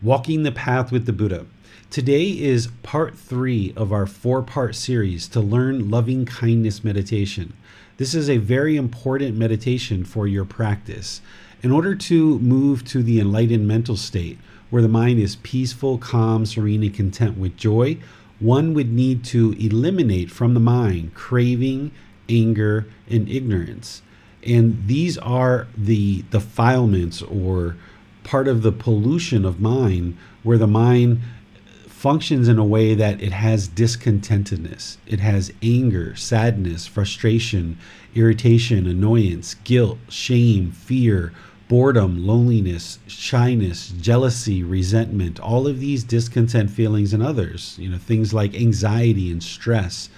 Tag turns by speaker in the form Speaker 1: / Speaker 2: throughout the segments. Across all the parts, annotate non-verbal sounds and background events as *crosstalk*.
Speaker 1: Walking the Path with the Buddha. Today is part three of our four part series to learn loving kindness meditation. This is a very important meditation for your practice. In order to move to the enlightened mental state, where the mind is peaceful, calm, serene, and content with joy, one would need to eliminate from the mind craving, anger, and ignorance. And these are the defilements or part of the pollution of mind where the mind functions in a way that it has discontentedness, it has anger, sadness, frustration, irritation, annoyance, guilt, shame, fear, boredom, loneliness, shyness, jealousy, resentment, all of these discontent feelings and others, you know, things like anxiety and stress.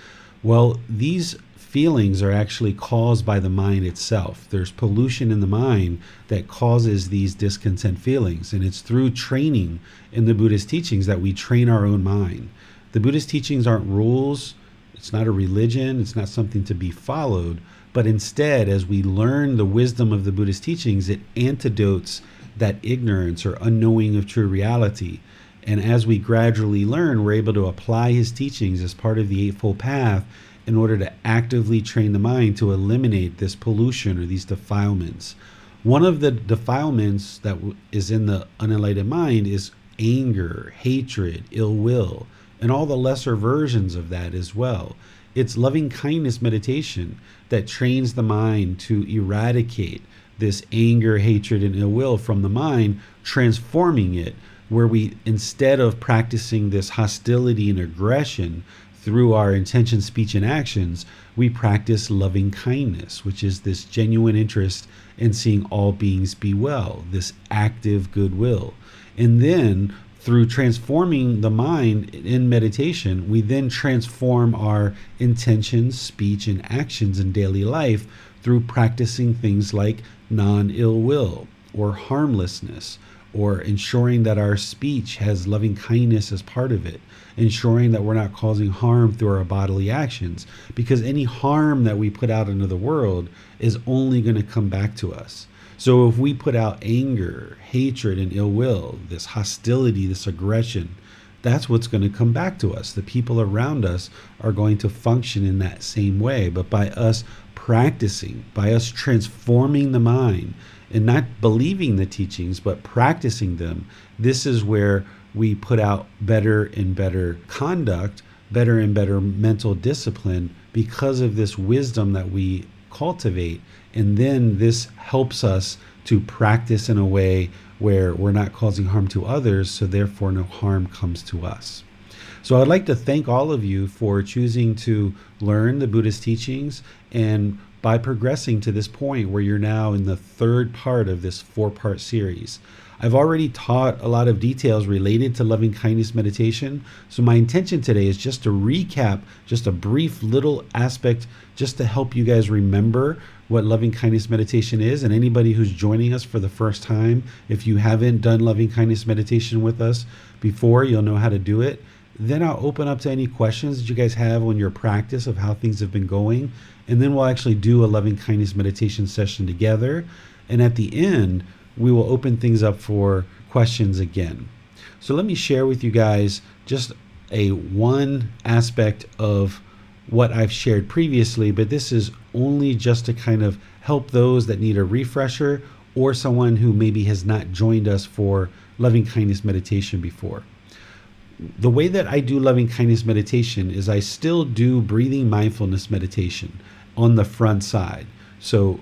Speaker 1: Well, these feelings are actually caused by the mind itself. There's pollution in the mind that causes these discontent feelings. And it's through training in the Buddhist teachings that we train our own mind. The Buddhist teachings aren't rules, it's not a religion, it's not something to be followed. But instead, as we learn the wisdom of the Buddhist teachings, it antidotes that ignorance or unknowing of true reality. And as we gradually learn, we're able to apply his teachings as part of the Eightfold Path in order to actively train the mind to eliminate this pollution or these defilements. One of the defilements that is in the unenlightened mind is anger, hatred, ill will, and all the lesser versions of that as well. It's loving kindness meditation that trains the mind to eradicate this anger, hatred, and ill will from the mind, transforming it where we, instead of practicing this hostility and aggression, through our intention, speech, and actions, we practice loving kindness, which is this genuine interest in seeing all beings be well, this active goodwill. And then through transforming the mind in meditation, we then transform our intentions, speech, and actions in daily life through practicing things like non ill will or harmlessness or ensuring that our speech has loving kindness as part of it, ensuring that we're not causing harm through our bodily actions, because any harm that we put out into the world is only going to come back to us. So if we put out anger, hatred, and ill will, this hostility, this aggression, that's what's going to come back to us. The people around us are going to function in that same way. But by us practicing, by us transforming the mind, and not believing the teachings, but practicing them, this is where we put out better and better conduct, better and better mental discipline because of this wisdom that we cultivate. And then this helps us to practice in a way where we're not causing harm to others, so therefore no harm comes to us. So I'd like to thank all of you for choosing to learn the Buddhist teachings and by progressing to this point where you're now in the third part of this four part series. I've already taught a lot of details related to loving kindness meditation. So, my intention today is just to recap just a brief little aspect just to help you guys remember what loving kindness meditation is. And anybody who's joining us for the first time, if you haven't done loving kindness meditation with us before, you'll know how to do it. Then I'll open up to any questions that you guys have on your practice of how things have been going. And then we'll actually do a loving kindness meditation session together. And at the end, we will open things up for questions again. So let me share with you guys just a one aspect of what I've shared previously, but this is only just to kind of help those that need a refresher or someone who maybe has not joined us for loving kindness meditation before the way that I do loving kindness meditation is I still do breathing mindfulness meditation on the front side. So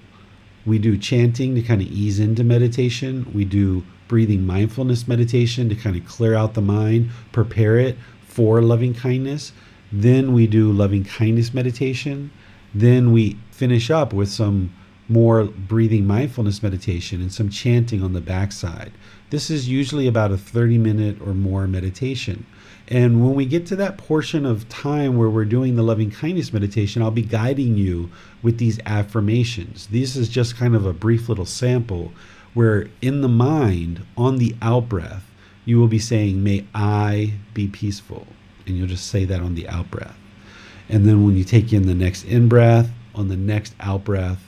Speaker 1: we do chanting to kind of ease into meditation. We do breathing mindfulness meditation to kind of clear out the mind, prepare it for loving kindness. Then we do loving kindness meditation. Then we finish up with some more breathing mindfulness meditation and some chanting on the backside. This is usually about a 30 minute or more meditation. And when we get to that portion of time where we're doing the loving kindness meditation, I'll be guiding you with these affirmations. This is just kind of a brief little sample where in the mind, on the out breath, you will be saying, May I be peaceful. And you'll just say that on the out breath. And then when you take in the next in breath, on the next out breath,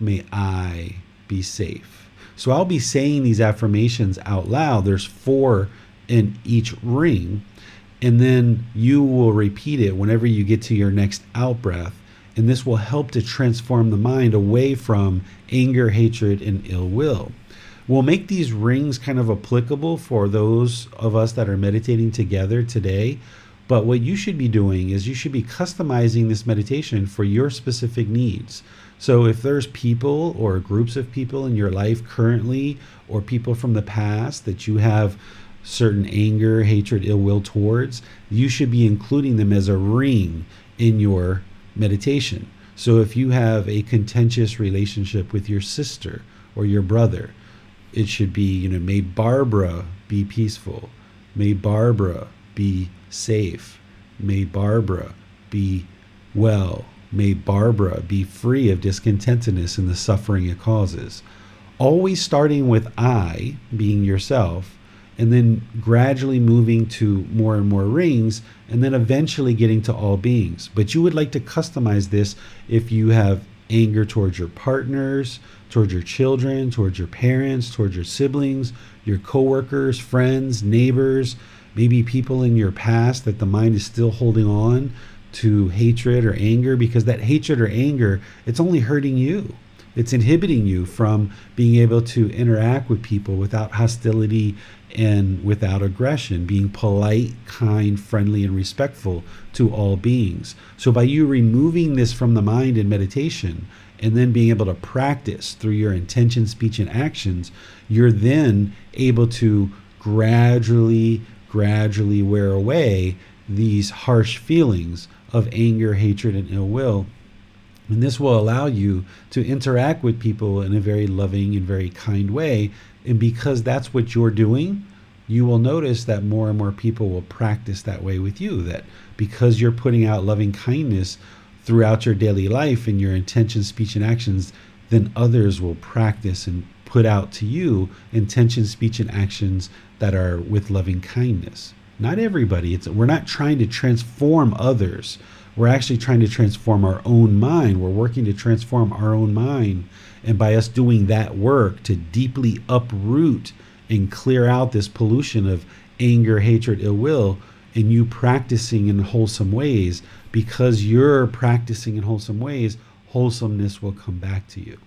Speaker 1: may I be safe. So I'll be saying these affirmations out loud. There's four in each ring. And then you will repeat it whenever you get to your next out breath. And this will help to transform the mind away from anger, hatred, and ill will. We'll make these rings kind of applicable for those of us that are meditating together today. But what you should be doing is you should be customizing this meditation for your specific needs. So if there's people or groups of people in your life currently or people from the past that you have certain anger, hatred, ill will towards, you should be including them as a ring in your meditation. So if you have a contentious relationship with your sister or your brother, it should be, you know, may Barbara be peaceful. May Barbara be safe. May Barbara be well. May Barbara be free of discontentedness and the suffering it causes. Always starting with I, being yourself, and then gradually moving to more and more rings, and then eventually getting to all beings. But you would like to customize this if you have anger towards your partners, towards your children, towards your parents, towards your siblings, your coworkers, friends, neighbors, maybe people in your past that the mind is still holding on to hatred or anger because that hatred or anger, it's only hurting you. It's inhibiting you from being able to interact with people without hostility and without aggression, being polite, kind, friendly, and respectful to all beings. So, by you removing this from the mind in meditation and then being able to practice through your intention, speech, and actions, you're then able to gradually, gradually wear away these harsh feelings of anger, hatred, and ill will. And this will allow you to interact with people in a very loving and very kind way. And because that's what you're doing, you will notice that more and more people will practice that way with you. That because you're putting out loving kindness throughout your daily life in your intention, speech, and actions, then others will practice and put out to you intention, speech, and actions that are with loving kindness. Not everybody. It's we're not trying to transform others. We're actually trying to transform our own mind. We're working to transform our own mind. And by us doing that work to deeply uproot and clear out this pollution of anger, hatred, ill will, and you practicing in wholesome ways, because you're practicing in wholesome ways, wholesomeness will come back to you.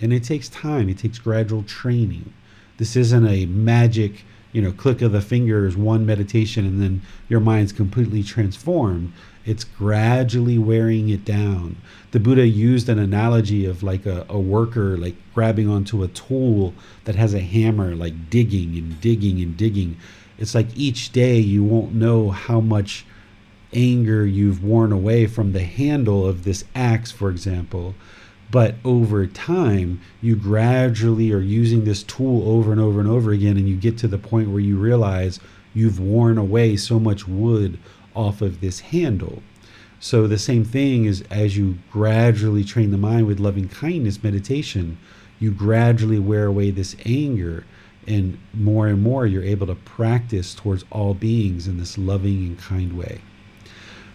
Speaker 1: And it takes time, it takes gradual training. This isn't a magic you know, click of the fingers, one meditation, and then your mind's completely transformed. It's gradually wearing it down. The Buddha used an analogy of like a, a worker, like grabbing onto a tool that has a hammer, like digging and digging and digging. It's like each day you won't know how much anger you've worn away from the handle of this axe, for example but over time, you gradually are using this tool over and over and over again, and you get to the point where you realize you've worn away so much wood off of this handle. So, the same thing is as you gradually train the mind with loving kindness meditation, you gradually wear away this anger, and more and more you're able to practice towards all beings in this loving and kind way.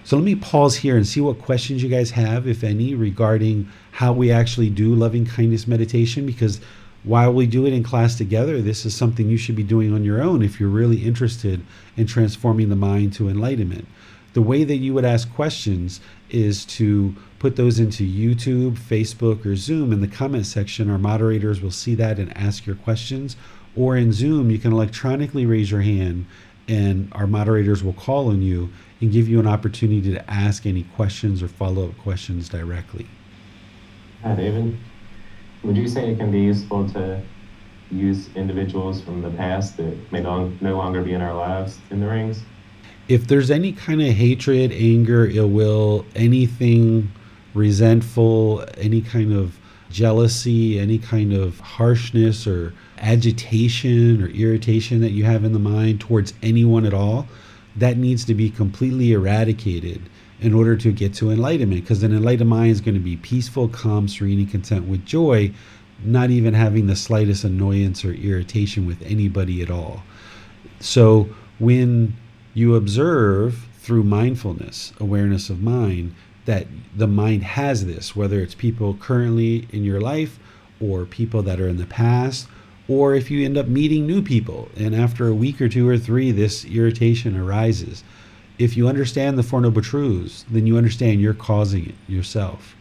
Speaker 1: So let me pause here and see what questions you guys have, if any, regarding how we actually do loving kindness meditation. Because while we do it in class together, this is something you should be doing on your own if you're really interested in transforming the mind to enlightenment. The way that you would ask questions is to put those into YouTube, Facebook, or Zoom. In the comment section, our moderators will see that and ask your questions. Or in Zoom, you can electronically raise your hand and our moderators will call on you and give you an opportunity to ask any questions or follow up questions directly.
Speaker 2: Hi, David. Would you say it can be useful to use individuals from the past that may no, no longer be in our lives in the rings?
Speaker 1: If there's any kind of hatred, anger, ill will, anything resentful, any kind of jealousy, any kind of harshness or agitation or irritation that you have in the mind towards anyone at all, that needs to be completely eradicated in order to get to enlightenment. Because an enlightened mind is going to be peaceful, calm, serene, and content with joy, not even having the slightest annoyance or irritation with anybody at all. So when you observe through mindfulness, awareness of mind, that the mind has this, whether it's people currently in your life or people that are in the past, or if you end up meeting new people and after a week or two or three, this irritation arises. If you understand the Four Noble Truths, then you understand you're causing it yourself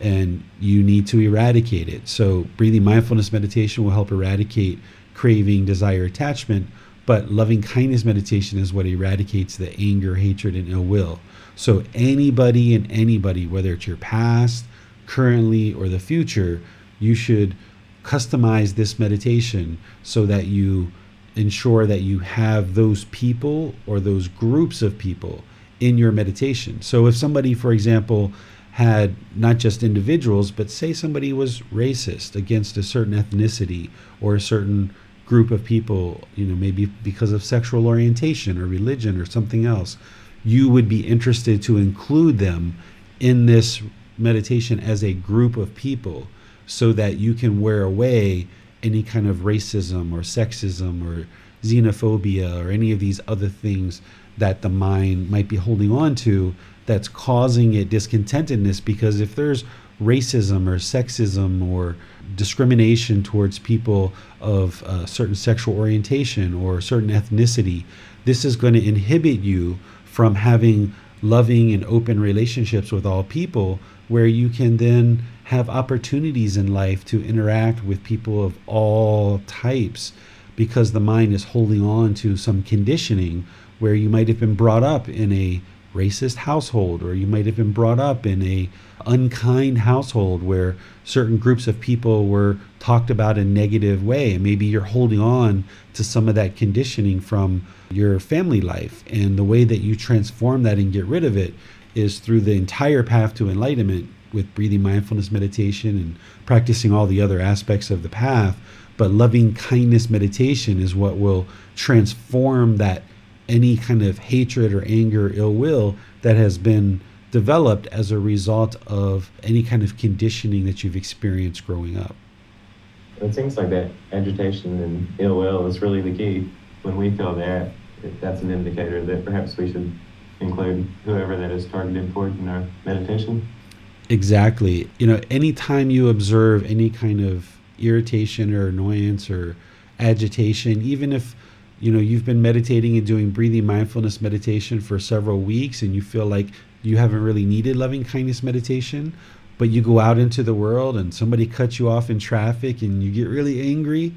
Speaker 1: and you need to eradicate it. So, breathing mindfulness meditation will help eradicate craving, desire, attachment, but loving kindness meditation is what eradicates the anger, hatred, and ill will. So, anybody and anybody, whether it's your past, currently, or the future, you should customize this meditation so that you ensure that you have those people or those groups of people in your meditation. So, if somebody, for example, had not just individuals, but say somebody was racist against a certain ethnicity or a certain group of people, you know, maybe because of sexual orientation or religion or something else, you would be interested to include them in this meditation as a group of people so that you can wear away any kind of racism or sexism or xenophobia or any of these other things that the mind might be holding on to that's causing it discontentedness. Because if there's racism or sexism or discrimination towards people of a certain sexual orientation or a certain ethnicity, this is going to inhibit you from having loving and open relationships with all people where you can then have opportunities in life to interact with people of all types because the mind is holding on to some conditioning where you might have been brought up in a racist household or you might have been brought up in a unkind household where certain groups of people were talked about in a negative way and maybe you're holding on to some of that conditioning from your family life and the way that you transform that and get rid of it is through the entire path to enlightenment with breathing mindfulness meditation and practicing all the other aspects of the path but loving kindness meditation is what will transform that any kind of hatred or anger, or ill will that has been developed as a result of any kind of conditioning that you've experienced growing up.
Speaker 2: It seems like that agitation and ill will is really the key. When we feel that, that's an indicator that perhaps we should include whoever that is targeted for in our meditation.
Speaker 1: Exactly. You know, anytime you observe any kind of irritation or annoyance or agitation, even if you know you've been meditating and doing breathing mindfulness meditation for several weeks and you feel like you haven't really needed loving kindness meditation but you go out into the world and somebody cuts you off in traffic and you get really angry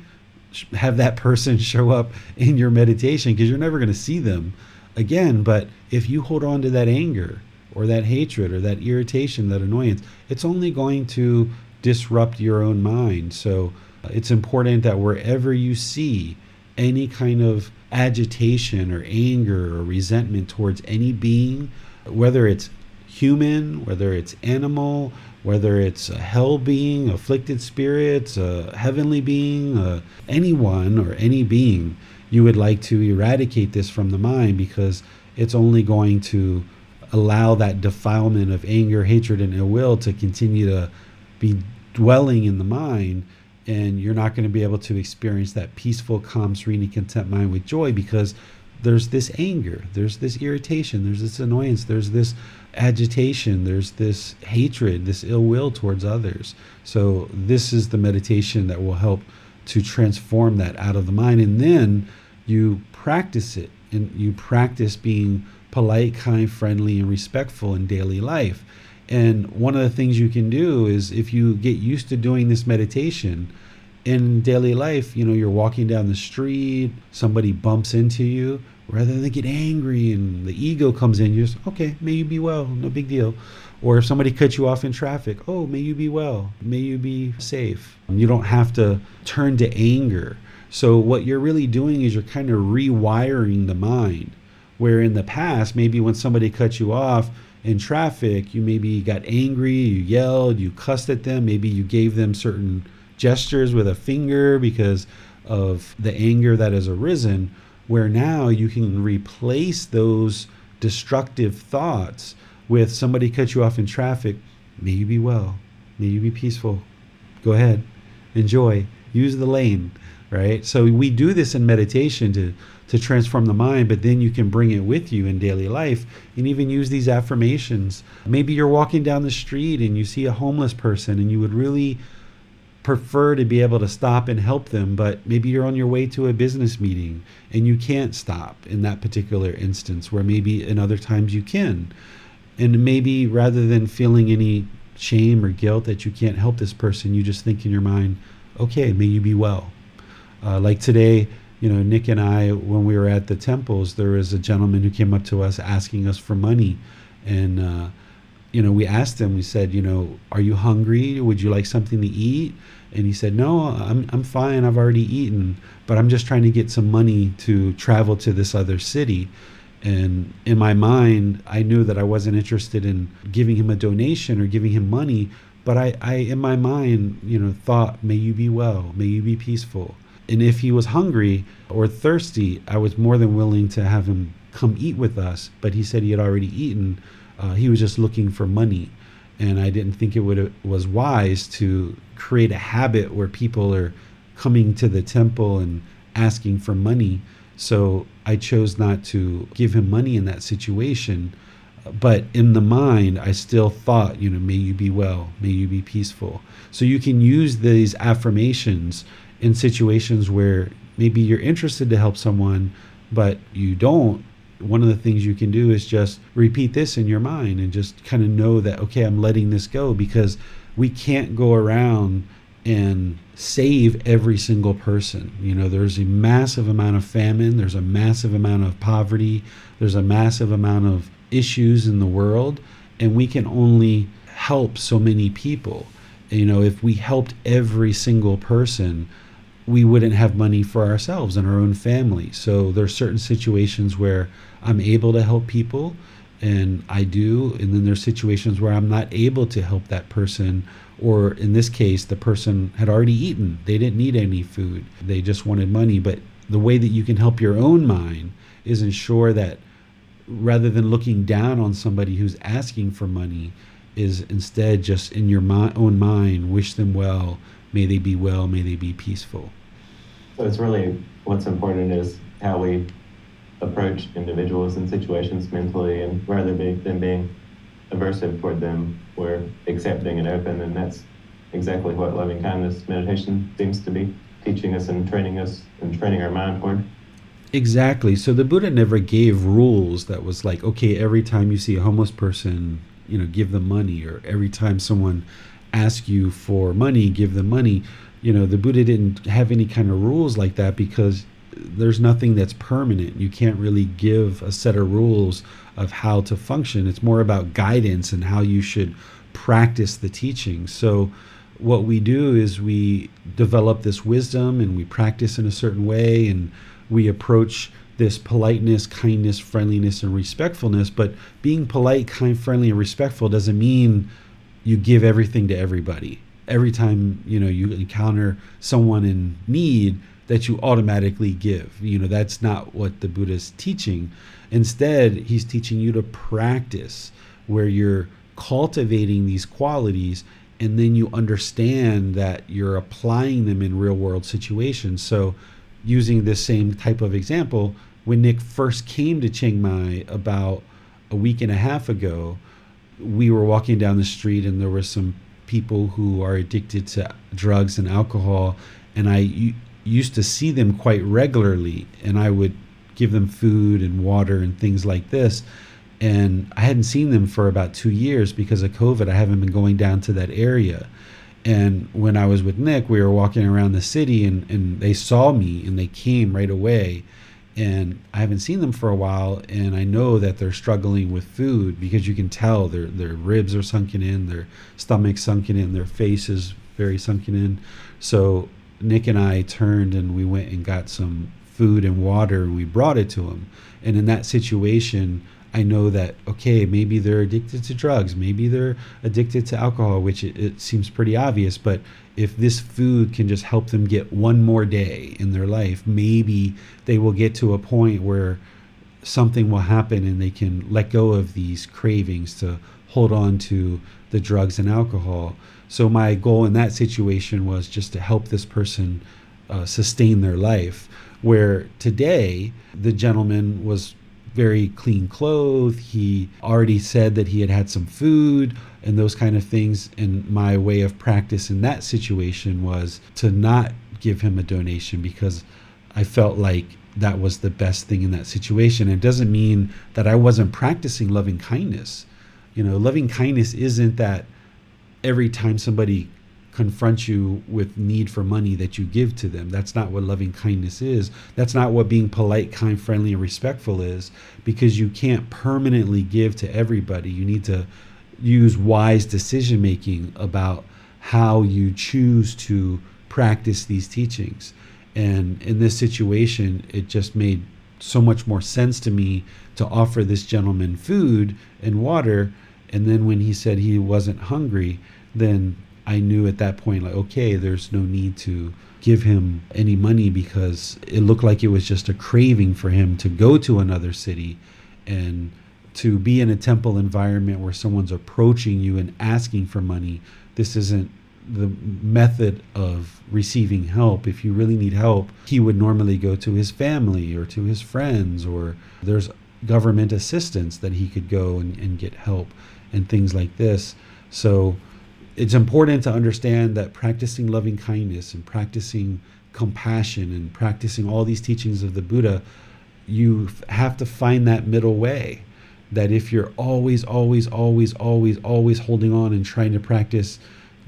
Speaker 1: have that person *laughs* show up in your meditation because you're never going to see them again. But if you hold on to that anger or that hatred or that irritation that annoyance it's only going to disrupt your own mind. So uh, it's important that wherever you see any kind of agitation or anger or resentment towards any being, whether it's human, whether it's animal, whether it's a hell being, afflicted spirits, a heavenly being, anyone or any being, you would like to eradicate this from the mind because it's only going to allow that defilement of anger, hatred, and ill will to continue to be dwelling in the mind and you're not going to be able to experience that peaceful, calm, serene, and content mind with joy because there's this anger, there's this irritation, there's this annoyance, there's this agitation, there's this hatred, this ill will towards others. So, this is the meditation that will help to transform that out of the mind. And then you practice it and you practice being polite, kind, friendly, and respectful in daily life. And one of the things you can do is if you get used to doing this meditation in daily life, you know, you're walking down the street, somebody bumps into you, rather than get angry and the ego comes in, you just, okay, may you be well, no big deal. Or if somebody cuts you off in traffic, oh, may you be well, may you be safe. You don't have to turn to anger. So, what you're really doing is you're kind of rewiring the mind. Where in the past, maybe when somebody cut you off in traffic, you maybe got angry, you yelled, you cussed at them, maybe you gave them certain gestures with a finger because of the anger that has arisen. Where now you can replace those destructive thoughts with somebody cut you off in traffic. May you be well, may you be peaceful. Go ahead, enjoy, use the lane right? So we do this in meditation to to transform the mind, but then you can bring it with you in daily life and even use these affirmations. Maybe you're walking down the street and you see a homeless person and you would really prefer to be able to stop and help them, but maybe you're on your way to a business meeting and you can't stop in that particular instance, where maybe in other times you can. And maybe rather than feeling any shame or guilt that you can't help this person, you just think in your mind, okay, may you be well uh, like today, you know, Nick and I, when we were at the temples, there was a gentleman who came up to us asking us for money. And, uh, you know, we asked him, we said, you know, are you hungry? Would you like something to eat? And he said, no, I'm, I'm fine. I've already eaten, but I'm just trying to get some money to travel to this other city. And in my mind, I knew that I wasn't interested in giving him a donation or giving him money. But I, I in my mind, you know, thought, may you be well, may you be peaceful and if he was hungry or thirsty, I was more than willing to have him come eat with us. But he said he had already eaten. Uh, he was just looking for money, and I didn't think it would was wise to create a habit where people are coming to the temple and asking for money. So I chose not to give him money in that situation. But in the mind, I still thought, you know, may you be well, may you be peaceful. So you can use these affirmations in situations where maybe you're interested to help someone, but you don't, one of the things you can do is just repeat this in your mind and just kind of know that, okay, I'm letting this go because we can't go around and save every single person. You know, there's a massive amount of famine, there's a massive amount of poverty, there's a massive amount of issues in the world, and we can only help so many people. You know, if we helped every single person, we wouldn't have money for ourselves and our own family. So there's certain situations where I'm able to help people and I do and then there's situations where I'm not able to help that person or in this case the person had already eaten. They didn't need any food. They just wanted money, but the way that you can help your own mind is ensure that rather than looking down on somebody who's asking for money is instead just in your own mind wish them well may they be well may they be peaceful
Speaker 2: so it's really what's important is how we approach individuals and situations mentally, and rather than being aversive toward them, we're accepting and open, and that's exactly what loving kindness meditation seems to be teaching us and training us and training our mind toward.
Speaker 1: Exactly. So the Buddha never gave rules that was like, okay, every time you see a homeless person, you know, give them money, or every time someone asks you for money, give them money you know the buddha didn't have any kind of rules like that because there's nothing that's permanent. You can't really give a set of rules of how to function. It's more about guidance and how you should practice the teaching. So what we do is we develop this wisdom and we practice in a certain way and we approach this politeness, kindness, friendliness, and respectfulness. But being polite, kind, friendly, and respectful doesn't mean you give everything to everybody. Every time you know you encounter someone in need that you automatically give. You know, that's not what the Buddha's teaching. Instead, he's teaching you to practice where you're cultivating these qualities and then you understand that you're applying them in real world situations. So, using this same type of example, when Nick first came to Chiang Mai about a week and a half ago, we were walking down the street and there were some people who are addicted to drugs and alcohol, and I used to see them quite regularly, and I would give them food and water and things like this. And I hadn't seen them for about two years because of COVID. I haven't been going down to that area. And when I was with Nick, we were walking around the city and, and they saw me and they came right away. and I haven't seen them for a while, and I know that they're struggling with food because you can tell their their ribs are sunken in, their stomach sunken in, their face is very sunken in. So Nick and I turned and we went and got some food and water, and we brought it to him. And in that situation, I know that okay, maybe they're addicted to drugs, maybe they're addicted to alcohol, which it, it, seems pretty obvious. But if this food can just help them get one more day in their life, maybe they will get to a point where something will happen and they can let go of these cravings to hold on to the drugs and alcohol. So my goal in that situation was just to help this person uh, sustain their life. Where today the gentleman was very clean clothed. He already said that he had had some food and those kind of things. And my way of practice in that situation was to not give him a donation because I felt like that was the best thing in that situation. It doesn't mean that I wasn't practicing loving kindness. You know, loving kindness isn't that every time somebody confronts you with need for money that you give to them. That's not what loving kindness is. That's not what being polite, kind, friendly, and respectful is because you can't permanently give to everybody. You need to use wise decision making about how you choose to practice these teachings. And in this situation, it just made so much more sense to me to offer this gentleman food and water. And then when he said he wasn't hungry, then I knew at that point, like, okay, there's no need to give him any money because it looked like it was just a craving for him to go to another city and to be in a temple environment where someone's approaching you and asking for money. This isn't the method of receiving help. If you really need help, he would normally go to his family or to his friends, or there's government assistance that he could go and, and get help and things like this. So it's important to understand that practicing loving kindness and practicing compassion and practicing all these teachings of the Buddha, you have to find that middle way. That if you're always, always, always, always, always holding on and trying to practice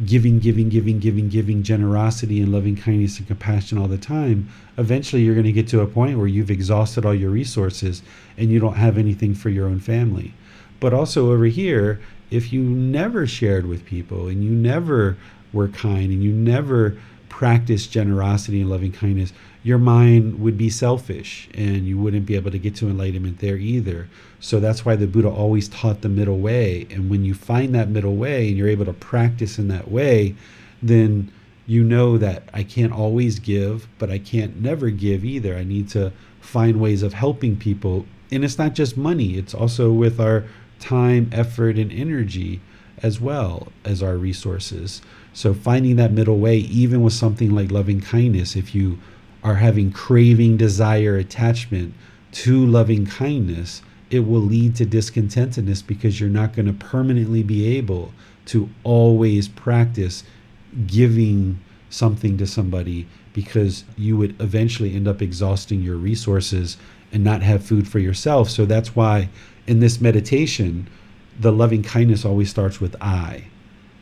Speaker 1: giving, giving, giving, giving, giving, generosity and loving kindness and compassion all the time, eventually you're going to get to a point where you've exhausted all your resources and you don't have anything for your own family. But also over here, if you never shared with people and you never were kind and you never practiced generosity and loving kindness, your mind would be selfish and you wouldn't be able to get to enlightenment there either. So that's why the Buddha always taught the middle way. And when you find that middle way and you're able to practice in that way, then you know that I can't always give, but I can't never give either. I need to find ways of helping people. And it's not just money, it's also with our time, effort, and energy as well as our resources. So finding that middle way, even with something like loving kindness, if you are having craving, desire, attachment to loving kindness, it will lead to discontentedness because you're not going to permanently be able to always practice giving something to somebody because you would eventually end up exhausting your resources and not have food for yourself. So that's why in this meditation, the loving kindness always starts with I.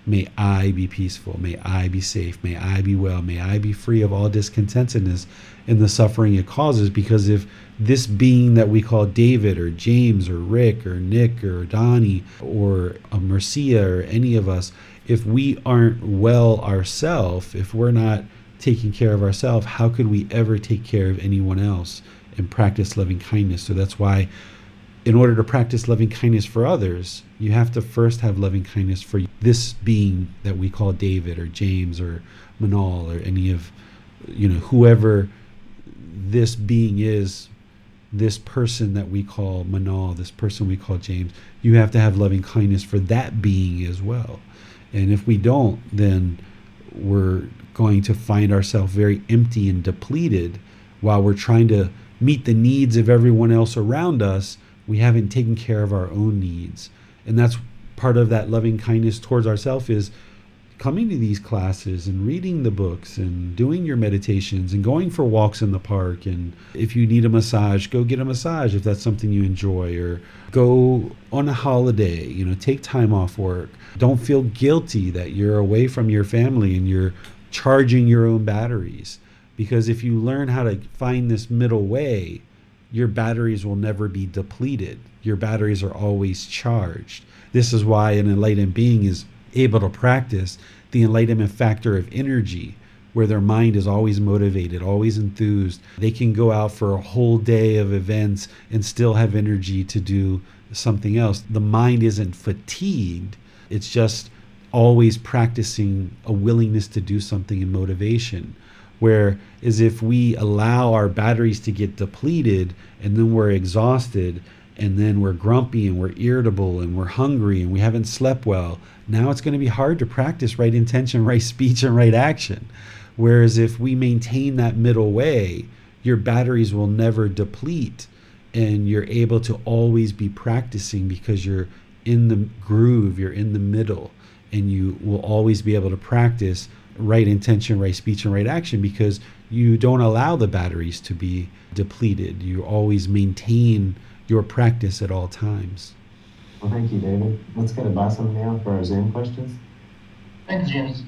Speaker 1: May I be peaceful. May I be safe. May I be well. May I be free of all discontentedness and the suffering it causes. Because if this being that we call David or James or Rick or Nick or Donnie or Mercia or any of us, if we aren't well ourselves, if we're not taking care of ourselves, how could we ever take care of anyone else and practice loving kindness? So that's why in order to practice loving kindness for others, you have to first have loving kindness for this being that we call David or James or Manal or any of, you know, whoever this being is, this person that we call Manal, this person we call James, you have to have loving kindness for that being as well. And if we don't, then we're going to find ourselves very empty and depleted while we're trying to meet the needs of everyone else around us we haven't taken care of our own needs. And that's part of that loving kindness towards ourselves is coming to these classes and reading the books and doing your meditations and going for walks in the park. And if you need a massage go get a massage if that's something you enjoy or go on a holiday you know take time off work. Don't feel guilty that you're away from your family and you're charging your own batteries. Because if you learn how to find this middle way your batteries will never be depleted. Your batteries are always charged. This is why an enlightened being is able to practice the enlightenment factor of energy, where their mind is always motivated, always enthused. They can go out for a whole day of events and still have energy to do something else. The mind isn't fatigued, it's just always practicing a willingness to do something in motivation. Where as if we allow our batteries to get depleted and then we're exhausted and then we're grumpy and we're irritable and we're hungry and we haven't slept well, now it's going to be hard to practice right intention, *laughs* right speech, and right action. Whereas if we maintain that middle way, your batteries will never deplete and you're able to always be practicing because you're in the groove, you're in the middle, and you will always be able to practice right intention, right speech, and right action because you don't allow the batteries to be depleted. You always maintain your practice at all times.
Speaker 2: Well, thank you, David. Let's get a Bassam now for our Zoom questions.
Speaker 3: Thanks, James.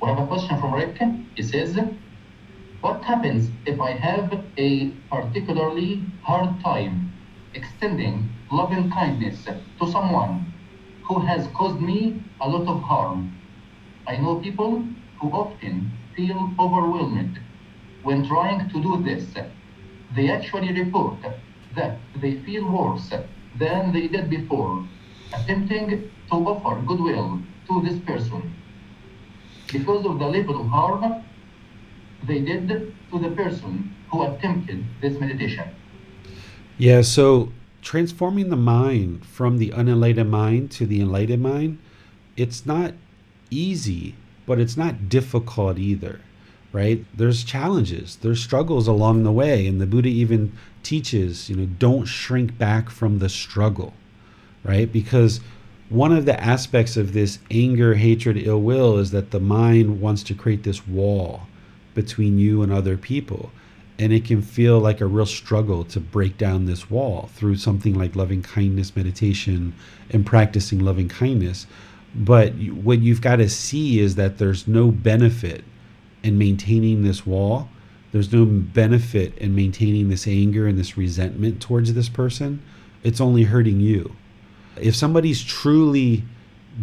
Speaker 3: We have a question from Rick. He says, What happens if I have a particularly hard time extending loving kindness to someone who has caused me a lot of harm? I know people who often feel overwhelmed when trying to do this. They actually report that they feel worse than they did before, attempting to offer goodwill to this person because of the level of harm they did to the person who attempted this meditation.
Speaker 1: Yeah, so transforming the mind from the unenlightened mind to the enlightened mind, it's not easy, but it's not difficult either right? There's challenges, there's struggles along the way. And the Buddha even teaches, you know, don't shrink back from the struggle, right? Because one of the aspects of this anger, hatred, ill will is that the mind wants to create this wall between you and other people. And it can feel like a real struggle to break down this wall through something like loving kindness meditation and practicing loving kindness. But what you've got to see is that there's no benefit in maintaining this wall. There's no benefit in maintaining this anger and this resentment towards this person. It's only hurting you. If somebody's truly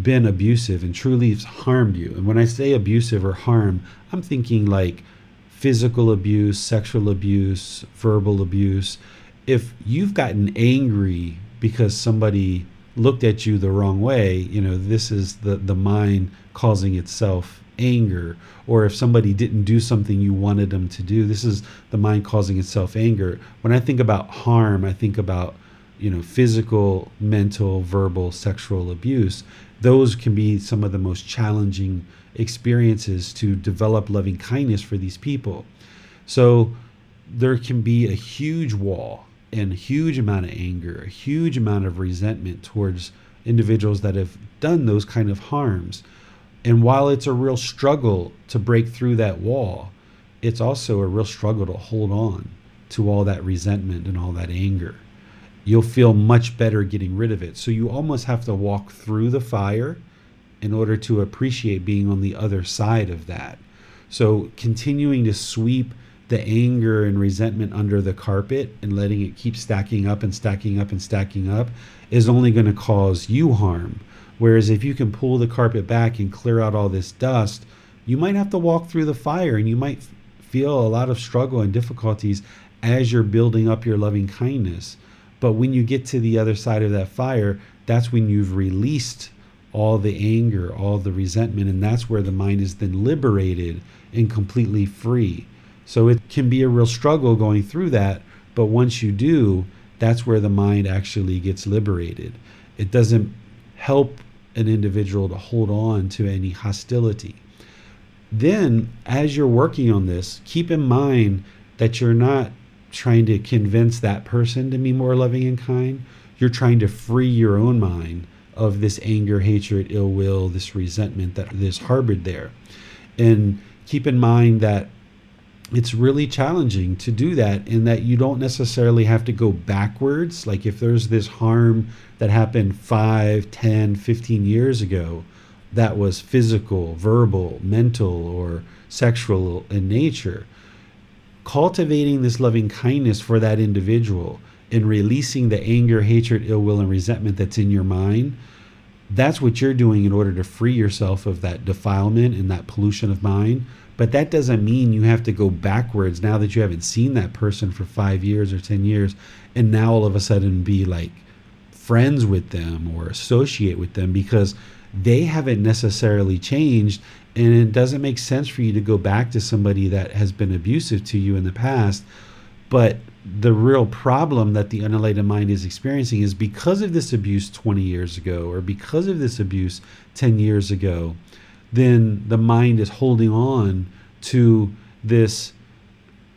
Speaker 1: been abusive and truly harmed you, and when I say abusive or harm, I'm thinking like physical abuse, sexual abuse, verbal abuse. If you've gotten angry because somebody looked at you the wrong way, you know, this is the, the mind causing itself anger. Or if somebody didn't do something you wanted them to do this is the mind causing itself anger. When i think about harm i think about you know physical mental verbal sexual abuse. Those can be some of the most challenging experiences to develop loving kindness for these people. So there can be a huge wall and huge amount of anger a huge amount of resentment towards individuals that have done those kind of harms and while it's a real struggle to break through that wall, it's also a real struggle to hold on to all that resentment and all that anger. You'll feel much better getting rid of it. So you almost have to walk through the fire in order to appreciate being on the other side of that. So continuing to sweep the anger and resentment under the carpet and letting it keep stacking up and stacking up and stacking up is only going to cause you harm Whereas if you can pull the carpet back and clear out all this dust, you might have to walk through the fire and you might feel a lot of struggle and difficulties as you're building up your loving kindness. But when you get to the other side of that fire, that's when you've released all the anger, all the resentment, and that's where the mind is then liberated and completely free. So it can be a real struggle going through that, but once you do, that's where the mind actually gets liberated. It doesn't help an individual to hold on to any hostility. Then, as you're working on this, keep in mind that you're not trying to convince that person to be more loving and kind. You're trying to free your own mind of this anger, hatred, ill will, this resentment that is harbored there. And keep in mind that it's really challenging to do that in that you don't necessarily have to go backwards like if there's this harm that happened 5 10 15 years ago that was physical verbal mental or sexual in nature cultivating this loving kindness for that individual and releasing the anger, hatred, ill will, and resentment that's in your mind, that's what you're doing in order to free yourself of that defilement and that pollution of mind. But that doesn't mean you have to go backwards now that you haven't seen that person for five years or 10 years and now all of a sudden be like friends with them or associate with them because they haven't necessarily changed and it doesn't make sense for you to go back to somebody that has been abusive to you in the past. But the real problem that the unenlightened mind is experiencing is because of this abuse 20 years ago or because of this abuse 10 years ago then the mind is holding on to this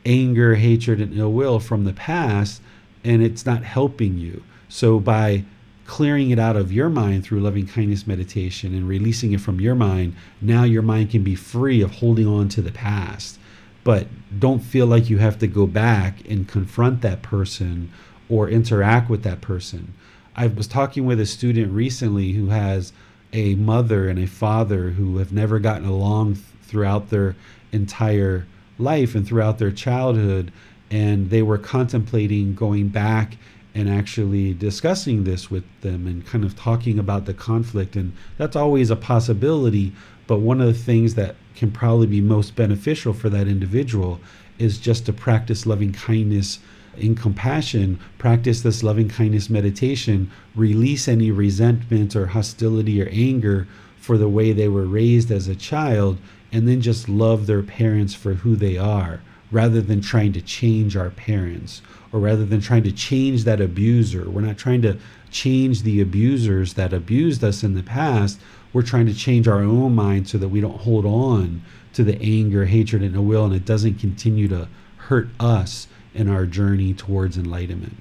Speaker 1: anger hatred and ill will from the past and it's not helping you so by clearing it out of your mind through loving kindness meditation and releasing it from your mind, now your mind can be free of holding on to the past. But don't feel like you have to go back and confront that person or interact with that person. I was talking with a student recently who has a mother and a father who have never gotten along throughout their entire life and throughout their childhood. And they were contemplating going back and actually discussing this with them and kind of talking about the conflict. And that's always a possibility. But one of the things that can probably be most beneficial for that individual is just to practice loving kindness in compassion, practice this loving kindness meditation, release any resentment or hostility or anger for the way they were raised as a child, and then just love their parents for who they are rather than trying to change our parents or rather than trying to change that abuser. We're not trying to change the abusers that abused us in the past. We're trying to change our own mind so that we don't hold on to the anger, hatred, and ill will, and it doesn't continue to hurt us in our journey towards enlightenment.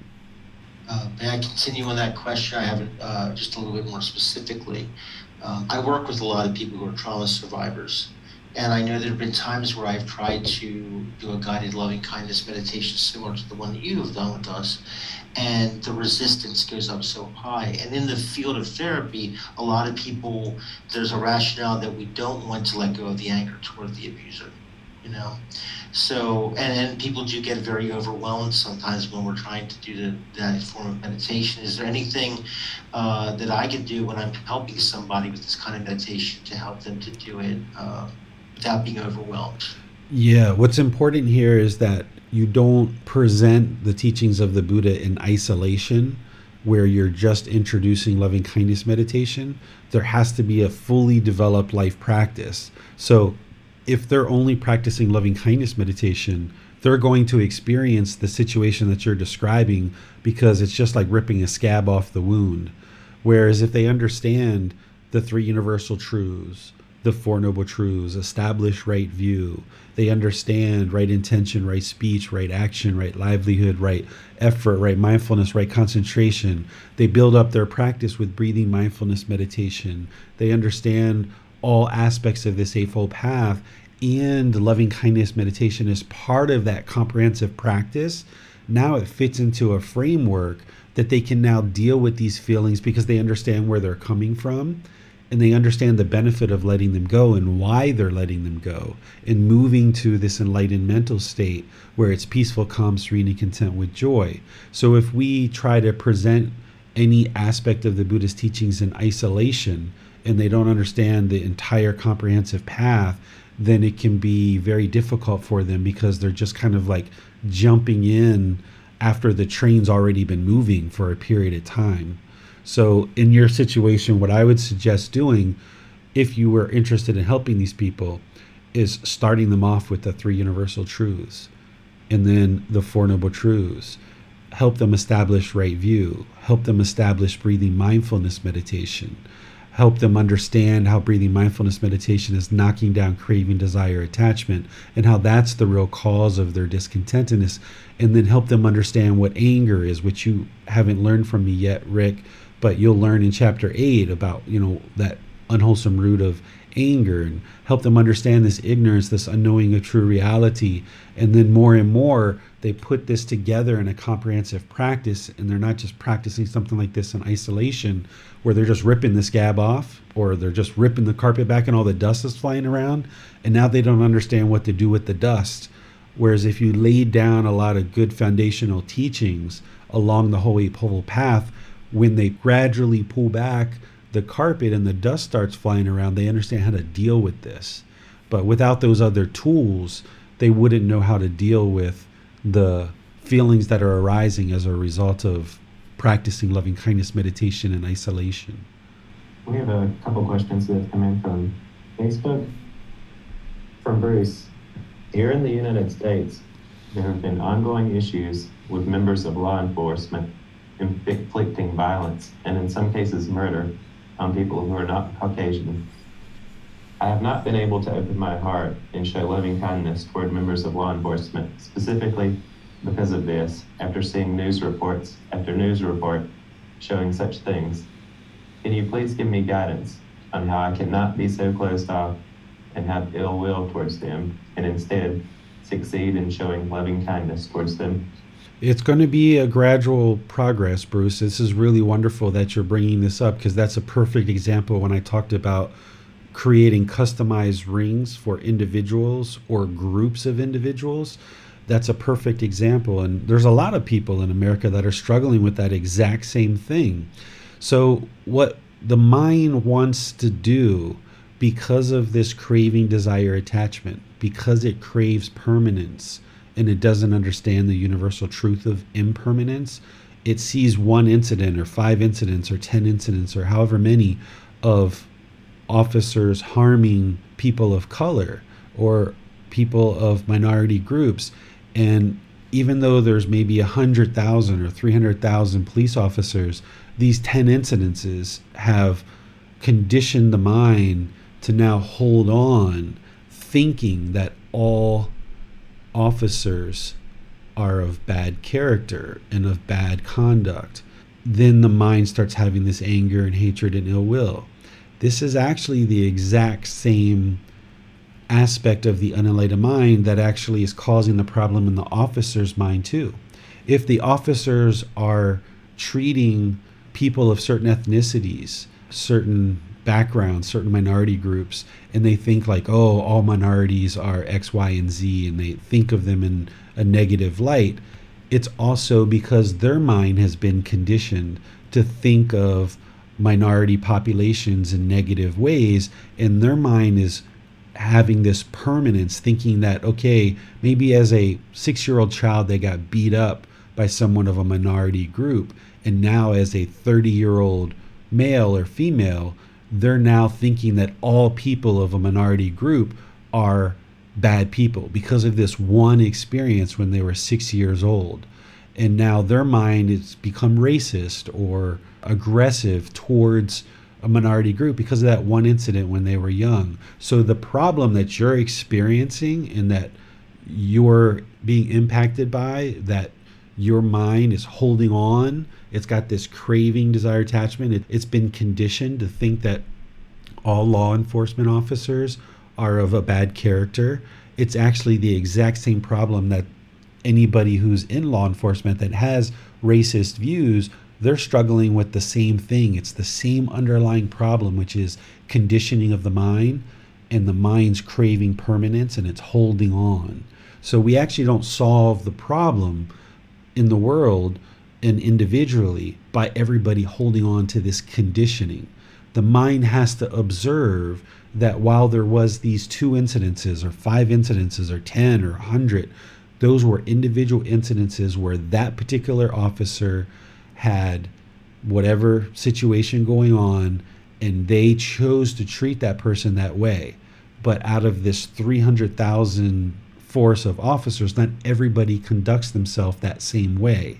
Speaker 4: Uh, may I continue on that question? I have uh, just a little bit more specifically. Um, I work with a lot of people who are trauma survivors. And I know there have been times where I've tried to do a guided loving kindness meditation similar to the one that you have done with us. And the resistance goes up so high. And in the field of therapy, a lot of people, there's a rationale that we don't want to let go of the anger toward the abuser, you know? So, and, and people do get very overwhelmed sometimes when we're trying to do the, that form of meditation. Is there anything uh, that I could do when I'm helping somebody with this kind of meditation to help them to do it? Uh, without being overwhelmed.
Speaker 1: Yeah, what's important here is that you don't present the teachings of the Buddha in isolation where you're just introducing loving kindness meditation. There has to be a fully developed life practice. So, if they're only practicing loving kindness meditation, they're going to experience the situation that you're describing because it's just like ripping a scab off the wound. Whereas if they understand the three universal truths, the Four Noble Truths, establish right view. They understand right intention, right speech, right action, right livelihood, right effort, right mindfulness, right concentration. They build up their practice with breathing mindfulness meditation. They understand all aspects of this Eightfold Path and loving kindness meditation is part of that comprehensive practice. Now it fits into a framework that they can now deal with these feelings because they understand where they're coming from and they understand the benefit of letting them go and why they're letting them go and moving to this enlightened mental state where it's peaceful, calm, serene, and content with joy. So if we try to present any aspect of the Buddhist teachings in isolation and they don't understand the entire comprehensive path, then it can be very difficult for them because they're just kind of like jumping in after the train's already been moving for a period of time. So, in your situation, what I would suggest doing if you were interested in helping these people is starting them off with the three universal truths and then the four noble truths. Help them establish right view, help them establish breathing mindfulness meditation, help them understand how breathing mindfulness meditation is knocking down craving, desire, attachment, and how that's the real cause of their discontentedness, and then help them understand what anger is, which you haven't learned from me yet, Rick but you'll learn in chapter 8 about you know that unwholesome root of anger and help them understand this ignorance this unknowing of true reality and then more and more they put this together in a comprehensive practice and they're not just practicing something like this in isolation where they're just ripping the scab off or they're just ripping the carpet back and all the dust is flying around and now they don't understand what to do with the dust Whereas if you laid down a lot of good foundational teachings along the holy Pole Path, when they gradually pull back the carpet and the dust starts flying around, they understand how to deal with this. But without those other tools, they wouldn't know how to deal with the feelings that are arising as a result of practicing loving kindness meditation and isolation.
Speaker 2: We have a couple questions that have come in from Facebook. From Bruce. Here in the United States, there have been ongoing issues with members of law enforcement inflicting violence and, in some cases, murder on people who are not Caucasian. I have not been able to open my heart and show loving kindness toward members of law enforcement, specifically because of this, after seeing news reports after news report showing such things. Can you please give me guidance on how I cannot be so closed off and have ill will towards them, and instead succeed in showing loving kindness towards them?
Speaker 1: It's going to be a gradual progress, Bruce. This is really wonderful that you're bringing this up because that's a perfect example when I talked about creating customized rings for individuals or groups of individuals. That's a perfect example. And there's a lot of people in America that are struggling with that exact same thing. So, what the mind wants to do because of this craving, desire, attachment, because it craves permanence and it doesn't understand the universal truth of impermanence, it sees one incident or five incidents or 10 incidents or however many of officers harming people of color or people of minority groups. And even though there's maybe 100,000 or 300,000 police officers, these 10 incidences have conditioned the mind to now hold on, thinking that all officers are of bad character and of bad conduct, then the mind starts having this anger and hatred and ill will. This is actually the exact same aspect of the unenlightened mind that actually is causing the problem in the officer's mind, too. If the officers are treating people of certain ethnicities, certain backgrounds, certain minority groups, and they think like, oh, all minorities are X, Y, and Z, and they think of them in a negative light, it's also because their mind has been conditioned to think of minority populations in negative ways, and their mind is having this permanence, thinking that, okay, maybe as a six year old child, they got beat up by someone of a minority group, and now as a 30 year old male or female, they're now thinking that all people of a minority group are bad people because of this one experience when they were six years old. And now their mind has become racist or aggressive towards a minority group because of that one incident when they were young. So the problem that you're experiencing and that you're being impacted by, that your mind is holding on it's got this craving, desire, attachment. It, it's been conditioned to think that all law enforcement officers are of a bad character. It's actually the exact same problem that anybody who's in law enforcement that has racist views they're struggling with the same thing. It's the same underlying problem, which is conditioning of the mind and the mind's craving permanence and it's holding on. So we actually don't solve the problem in the world and individually by everybody holding on to this conditioning. The mind has to observe that while there was these two incidences or five incidences or 10 or 100 those were individual incidences where that particular officer had whatever situation going on and they chose to treat that person that way but out of this 300,000 force of officers not everybody conducts themselves that same way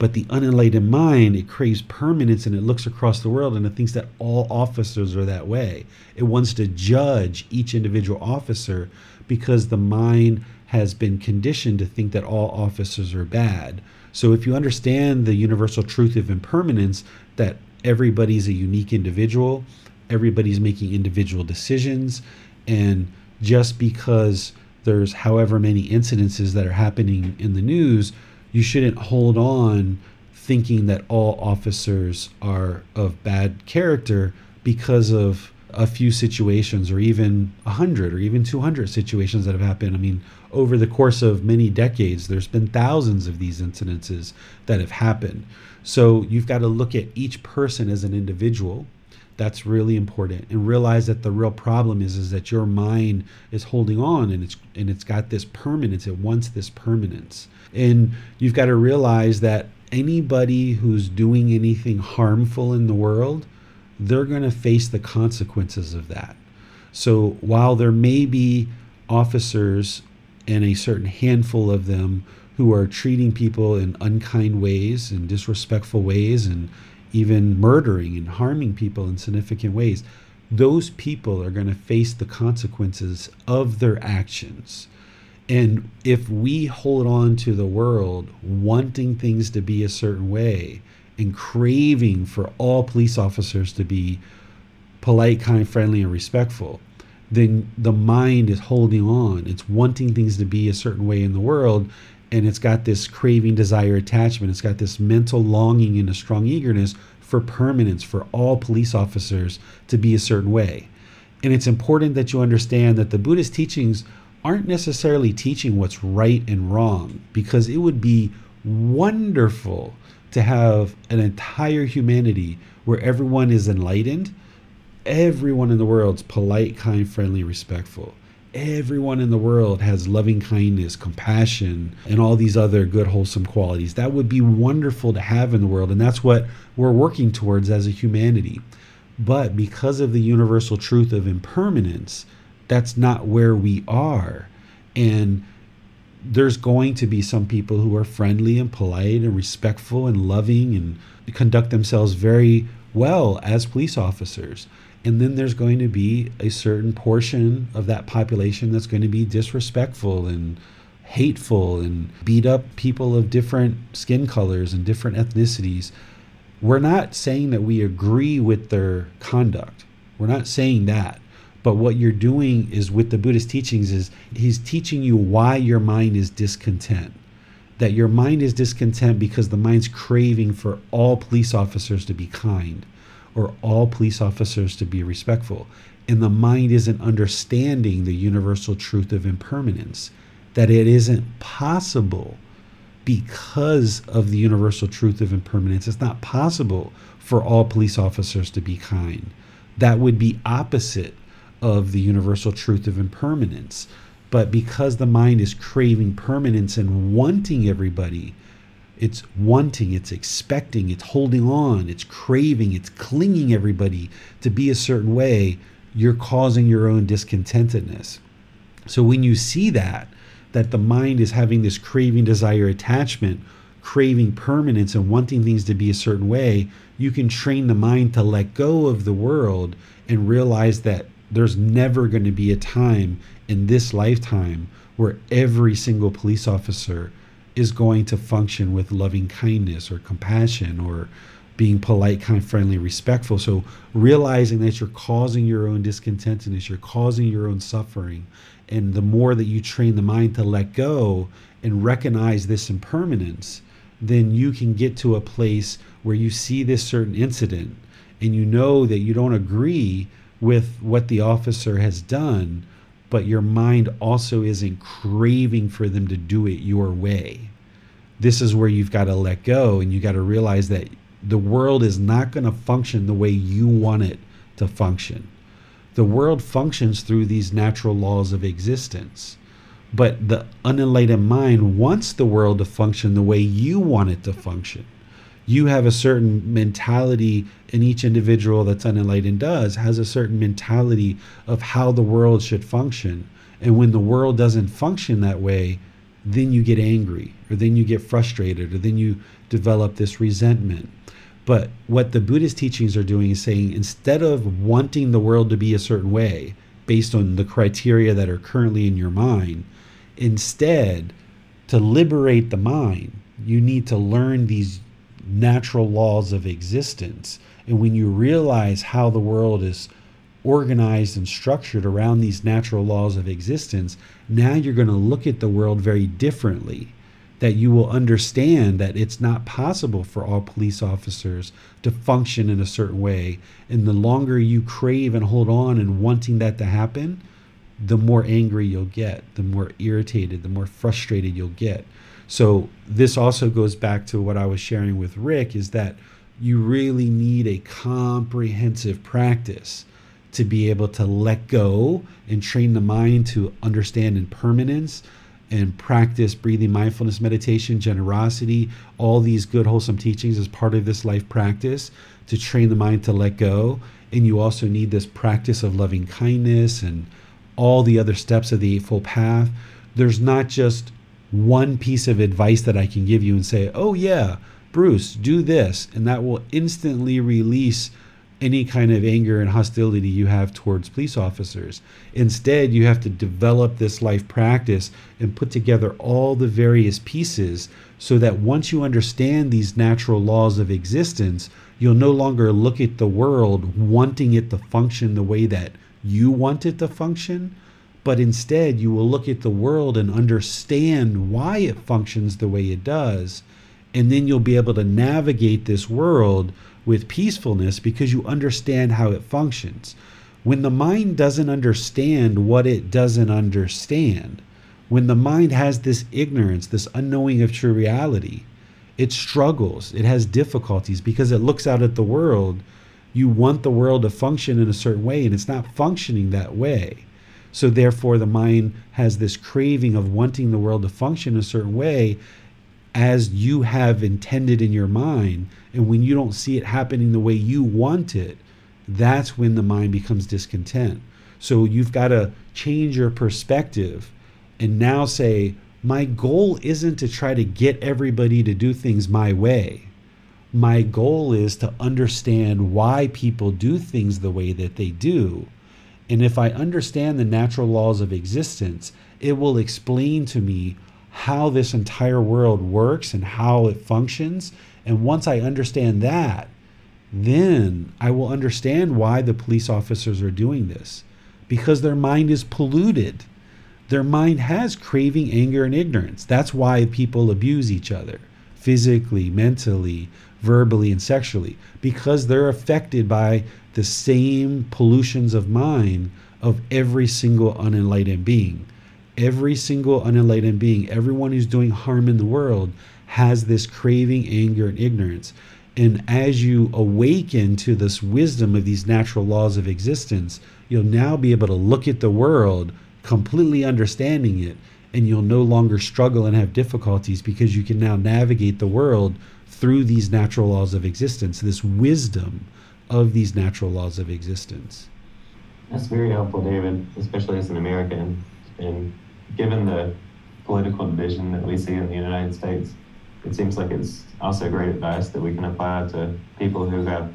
Speaker 1: but the unenlightened mind, it craves permanence and it looks across the world and it thinks that all officers are that way. It wants to judge each individual officer because the mind has been conditioned to think that all officers are bad. So if you understand the universal truth of impermanence, that everybody's a unique individual, everybody's making individual decisions, and just because there's however many incidences that are happening in the news, you shouldn't hold on thinking that all officers are of bad character because of a few situations or even 100 or even 200 situations that have happened. I mean, over the course of many decades, there's been thousands of these incidences that have happened. So you've got to look at each person as an individual. That's really important, and realize that the real problem is is that your mind is holding on, and it's and it's got this permanence. It wants this permanence, and you've got to realize that anybody who's doing anything harmful in the world, they're going to face the consequences of that. So while there may be officers and a certain handful of them who are treating people in unkind ways and disrespectful ways and even murdering and harming people in significant ways, those people are going to face the consequences of their actions. And if we hold on to the world wanting things to be a certain way and craving for all police officers to be polite, kind, friendly, and respectful, then the mind is holding on. It's wanting things to be a certain way in the world. And it's got this craving, desire, attachment. It's got this mental longing and a strong eagerness for permanence, for all police officers to be a certain way. And it's important that you understand that the Buddhist teachings aren't necessarily teaching what's right and wrong because it would be wonderful to have an entire humanity where everyone is enlightened, everyone in the world's polite, kind, friendly, respectful. Everyone in the world has loving kindness, compassion, and all these other good, wholesome qualities. That would be wonderful to have in the world. And that's what we're working towards as a humanity. But because of the universal truth of impermanence, that's not where we are. And there's going to be some people who are friendly and polite and respectful and loving and conduct themselves very well as police officers. And then there's going to be a certain portion of that population that's going to be disrespectful and hateful and beat up people of different skin colors and different ethnicities. We're not saying that we agree with their conduct. We're not saying that. But what you're doing is with the Buddhist teachings is he's teaching you why your mind is discontent. That your mind is discontent because the mind's craving for all police officers to be kind or all police officers to be respectful. And the mind isn't understanding the universal truth of impermanence, that it isn't possible because of the universal truth of impermanence. It's not possible for all police officers to be kind. That would be opposite of the universal truth of impermanence. But because the mind is craving permanence and wanting everybody, it's wanting, it's expecting, it's holding on, it's craving, it's clinging everybody to be a certain way, you're causing your own discontentedness. So when you see that, that the mind is having this craving, desire, attachment, craving permanence, and wanting things to be a certain way, you can train the mind to let go of the world and realize that there's never going to be a time in this lifetime where every single police officer is going to function with loving kindness or compassion or being polite, kind, friendly, respectful. So realizing that you're causing your own discontentedness, you're causing your own suffering. And the more that you train the mind to let go and recognize this impermanence, then you can get to a place where you see this certain incident and you know that you don't agree with what the officer has done, but your mind also isn't craving for them to do it your way. This is where you've got to let go and you got to realize that the world is not going to function the way you want it to function. The world functions through these natural laws of existence. But the unenlightened mind wants the world to function the way you want it to function you have a certain mentality and each individual that's unenlightened does has a certain mentality of how the world should function and when the world doesn't function that way then you get angry or then you get frustrated or then you develop this resentment but what the buddhist teachings are doing is saying instead of wanting the world to be a certain way based on the criteria that are currently in your mind instead to liberate the mind you need to learn these natural laws of existence. And when you realize how the world is organized and structured around these natural laws of existence, now you're going to look at the world very differently. that you will understand that it's not possible for all police officers to function in a certain way. And the longer you crave and hold on and wanting that to happen, the more angry you'll get, the more irritated, the more frustrated you'll get. So this also goes back to what I was sharing with Rick is that you really need a comprehensive practice to be able to let go and train the mind to understand impermanence and practice breathing mindfulness meditation generosity all these good wholesome teachings as part of this life practice to train the mind to let go. And you also need this practice of loving kindness and all the other steps of the eightfold path. There's not just one piece of advice that i can give you and say oh yeah bruce do this and that will instantly release any kind of anger and hostility you have towards police officers. Instead, you have to develop this life practice and put together all the various pieces so that once you understand these natural laws of existence, you'll no longer look at the world wanting it to function the way that you want it to function, but instead you will look at the world and understand why it functions the way it does. And then you'll be able to navigate this world with peacefulness because you understand how it functions. When the mind doesn't understand what it doesn't understand, when the mind has this ignorance, this unknowing of true reality, it struggles, it has difficulties because it looks out at the world. You want the world to function in a certain way, and it's not functioning that way. So, therefore, the mind has this craving of wanting the world to function a certain way as you have intended in your mind. And when you don't see it happening the way you want it, that's when the mind becomes discontent. So you've got to change your perspective and now say, my goal isn't to try to get everybody to do things my way. My goal is to understand why people do things the way that they do. And if I understand the natural laws of existence, it will explain to me how this entire world works and how it functions. And once I understand that, then I will understand why the police officers are doing this because their mind is polluted. Their mind has craving, anger, and ignorance. That's why people abuse each other physically, mentally, verbally, and sexually because they're affected by the same pollutions of mind of every single unenlightened being every single unenlightened being, everyone who's doing harm in the world, has this craving, anger, and ignorance. And as you awaken to this wisdom of these natural laws of existence, you'll now be able to look at the world completely understanding it, and you'll no longer struggle and have difficulties because you can now navigate the world through these natural laws of existence, this wisdom of these natural laws of existence.
Speaker 2: That's very helpful, David, especially as an American. And given the political division that we see in the United States, it seems like it's also great advice that we can apply to people who have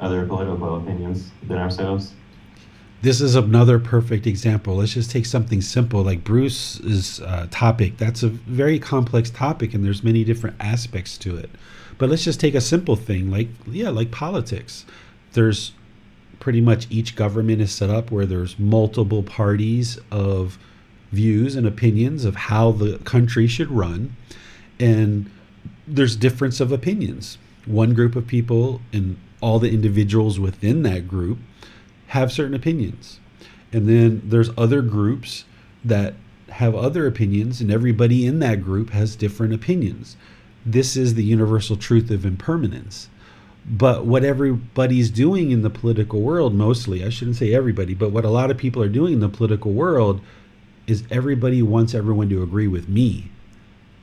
Speaker 2: other political opinions than ourselves.
Speaker 1: This is another perfect example. Let's just take something simple like Bruce's uh, topic. That's a very complex topic, and there's many different aspects to it. But let's just take a simple thing like yeah, like politics. There's pretty much each government is set up where there's multiple parties of views and opinions of how the country should run. And there's difference of opinions. One group of people and all the individuals within that group have certain opinions. And then there's other groups that have other opinions and everybody in that group has different opinions. This is the universal truth of impermanence. But what everybody's doing in the political world mostly i shouldn't say everybody but what a lot of people are doing in the political world is everybody wants everyone to agree with me.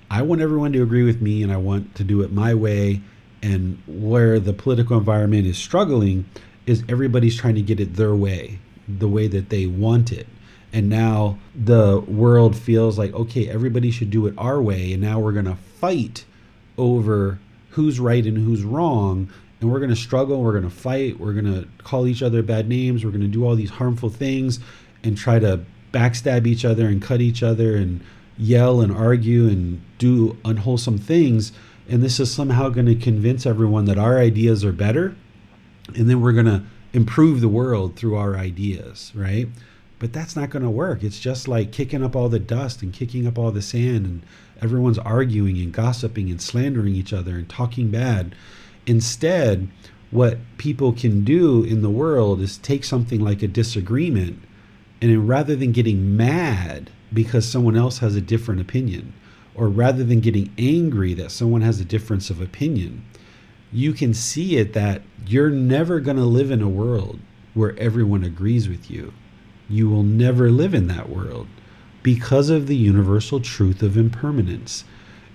Speaker 1: I want everyone to agree with me and I want to do it my way. And where the political environment is struggling is everybody's trying to get it their way, the way that they want it. And now the world feels like, okay, everybody should do it our way. And now we're going to fight over who's right and who's wrong. And we're going to struggle. We're going to fight. We're going to call each other bad names. We're going to do all these harmful things and try to backstab each other and cut each other and yell and argue and do unwholesome things. And this is somehow going to convince everyone that our ideas are better. And then we're going to improve the world through our ideas, right? But that's not going to work. It's just like kicking up all the dust and kicking up all the sand and everyone's arguing and gossiping and slandering each other and talking bad. Instead, what people can do in the world is take something like a disagreement and rather than getting mad because someone else has a different opinion, or rather than getting angry that someone has a difference of opinion, you can see it that you're never going to live in a world where everyone agrees with you. You will never live in that world because of the universal truth of impermanence.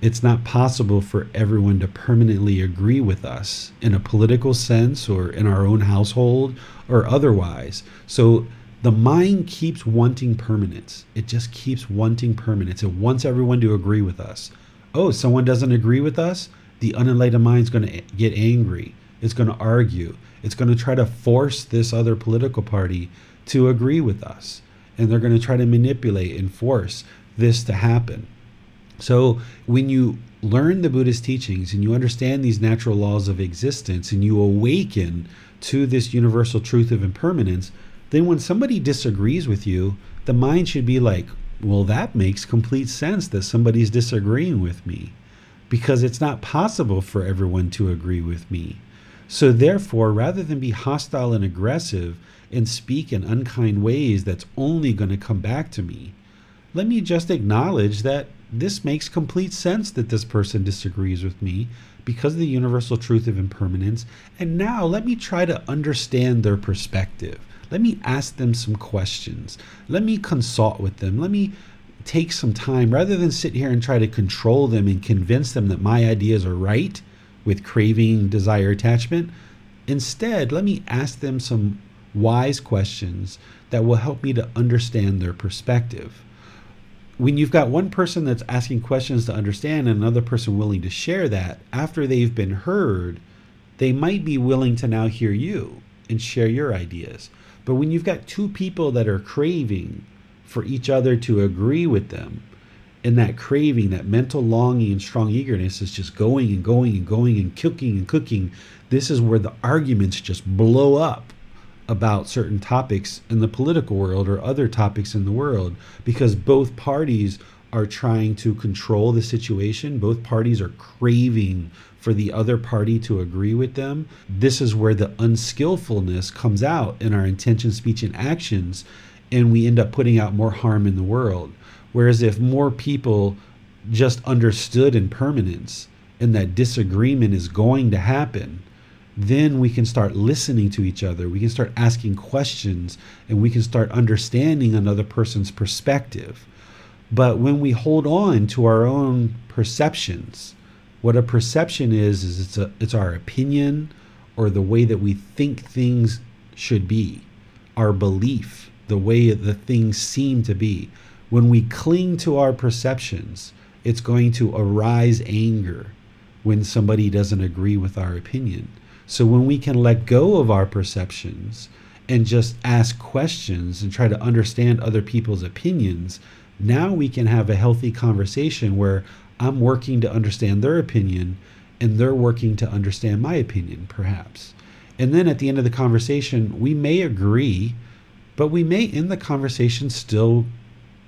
Speaker 1: It's not possible for everyone to permanently agree with us in a political sense or in our own household or otherwise. So the mind keeps wanting permanence. It just keeps wanting permanence. It wants everyone to agree with us. Oh, someone doesn't agree with us? The unenlightened mind is going to get angry. It's going to argue. It's going to try to force this other political party to agree with us. And they're going to try to manipulate and force this to happen. So when you learn the Buddhist teachings and you understand these natural laws of existence and you awaken to this universal truth of impermanence, then when somebody disagrees with you, the mind should be like, well, that makes complete sense that somebody's disagreeing with me because it's not possible for everyone to agree with me. So, therefore, rather than be hostile and aggressive and speak in unkind ways that's only going to come back to me, let me just acknowledge that this makes complete sense that this person disagrees with me because of the universal truth of impermanence. And now let me try to understand their perspective. Let me ask them some questions. Let me consult with them. Let me take some time rather than sit here and try to control them and convince them that my ideas are right with craving, desire, attachment. Instead, let me ask them some wise questions that will help me to understand their perspective. When you've got one person that's asking questions to understand and another person willing to share that, after they've been heard, they might be willing to now hear you and share your ideas. But when you've got two people that are craving for each other to agree with them, and that craving, that mental longing and strong eagerness is just going and going and going and cooking and cooking, this is where the arguments just blow up about certain topics in the political world or other topics in the world because both parties are trying to control the situation. Both parties are craving for the other party to agree with them. This is where the unskillfulness comes out in our intention, speech, and actions, and we end up putting out more harm in the world. Whereas if more people just understood impermanence and that disagreement is going to happen, then we can start listening to each other. We can start asking questions and we can start understanding another person's perspective. But when we hold on to our own perceptions, what a perception is is it's a it's our opinion or the way that we think things should be, our belief, the way the things seem to be. When we cling to our perceptions, it's going to arise anger when somebody doesn't agree with our opinion. So when we can let go of our perceptions and just ask questions and try to understand other people's opinions, now we can have a healthy conversation where I'm working to understand their opinion and they're working to understand my opinion, perhaps. And then at the end of the conversation, we may agree, but we may end the conversation still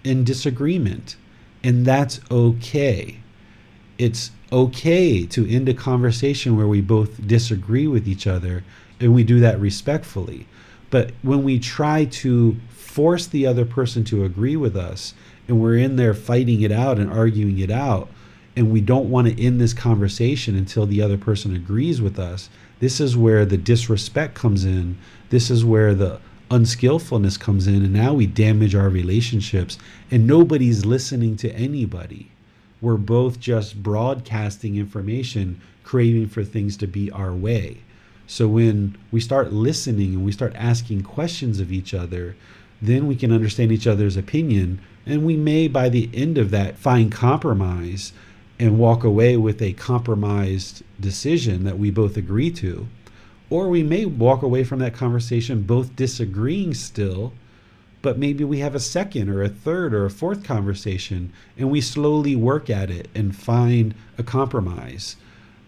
Speaker 1: in disagreement. And that's okay. It's okay to end a conversation where we both disagree with each other and we do that respectfully. But when we try to force the other person to agree with us and we're in there fighting it out and arguing it out, and we don't want to end this conversation until the other person agrees with us, this is where the disrespect comes in. This is where the unskillfulness comes in. And now we damage our relationships, and nobody's listening to anybody. We're both just broadcasting information, craving for things to be our way. So when we start listening and we start asking questions of each other, then we can understand each other's opinion. And we may, by the end of that, find compromise and walk away with a compromised decision that we both agree to. Or we may walk away from that conversation both disagreeing still, but maybe we have a second or a third or a fourth conversation and we slowly work at it and find a compromise.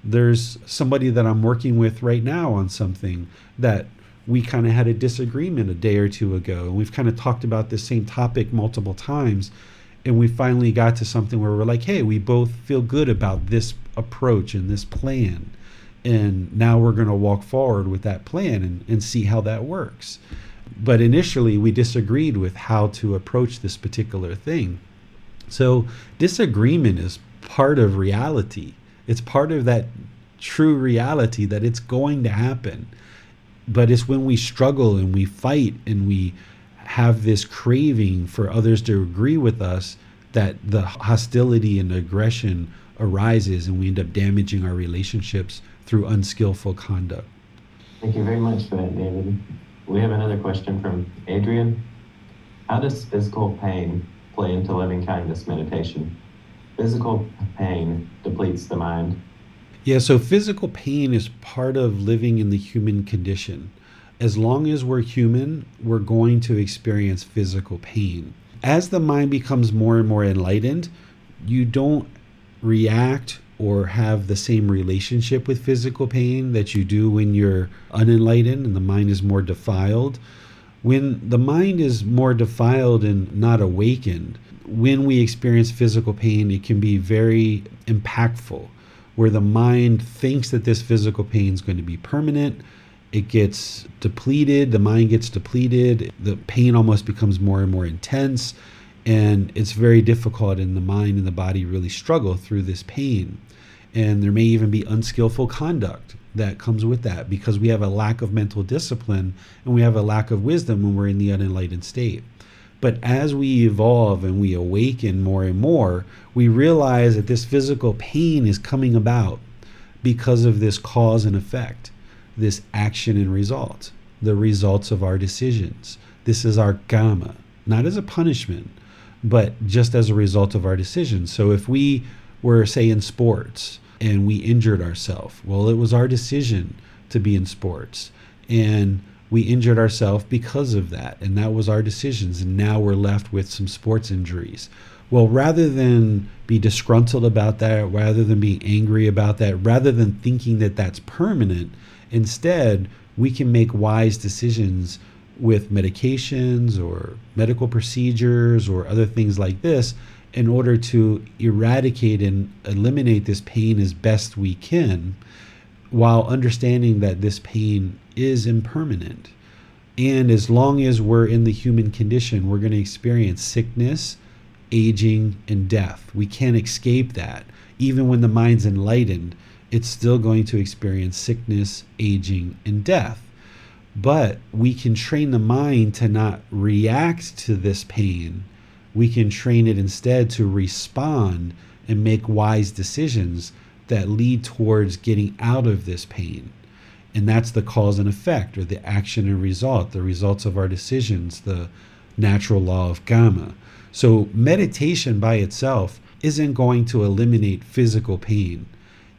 Speaker 1: There's somebody that I'm working with right now on something that we kind of had a disagreement a day or two ago. And we've kind of talked about the same topic multiple times and we finally got to something where we're like, hey, we both feel good about this approach and this plan. And now we're going to walk forward with that plan and, and see how that works. But initially, we disagreed with how to approach this particular thing. So, disagreement is part of reality. It's part of that true reality that it's going to happen. But it's when we struggle and we fight and we have this craving for others to agree with us that the hostility and aggression arises and we end up damaging our relationships through unskillful conduct.
Speaker 2: Thank you very much for that, David. We have another question from Adrian. How does physical pain play into loving kindness meditation? Physical pain depletes the mind.
Speaker 1: Yeah, so physical pain is part of living in the human condition. As long as we're human, we're going to experience physical pain. As the mind becomes more and more enlightened, you don't react or have the same relationship with physical pain that you do when you're unenlightened and the mind is more defiled. When the mind is more defiled and not awakened, when we experience physical pain, it can be very impactful, where the mind thinks that this physical pain is going to be permanent. It gets depleted, the mind gets depleted, the pain almost becomes more and more intense and it's very difficult and the mind and the body really struggle through this pain. And there may even be unskillful conduct that comes with that because we have a lack of mental discipline and we have a lack of wisdom when we're in the unenlightened state. But as we evolve and we awaken more and more we realize that this physical pain is coming about because of this cause and effect this action and result the results of our decisions this is our karma not as a punishment but just as a result of our decisions. So if we were, say, in sports and we injured ourselves, well, it was our decision to be in sports. And we injured ourselves because of that. And that was our decisions. And now we're left with some sports injuries. Well, rather than be disgruntled about that, rather than being angry about that, rather than thinking that that's permanent, instead, we can make wise decisions with medications or medical procedures or other things like this in order to eradicate and eliminate this pain as best we can while understanding that this pain is impermanent. And as long as we're in the human condition, we're going to experience sickness, aging, and death. We can't escape that. Even when the mind's enlightened, it's still going to experience sickness, aging, and death. But we can train the mind to not react to this pain. We can train it instead to respond and make wise decisions that lead towards getting out of this pain. And that's the cause and effect, or the action and result, the results of our decisions, the natural law of karma. So, meditation by itself isn't going to eliminate physical pain.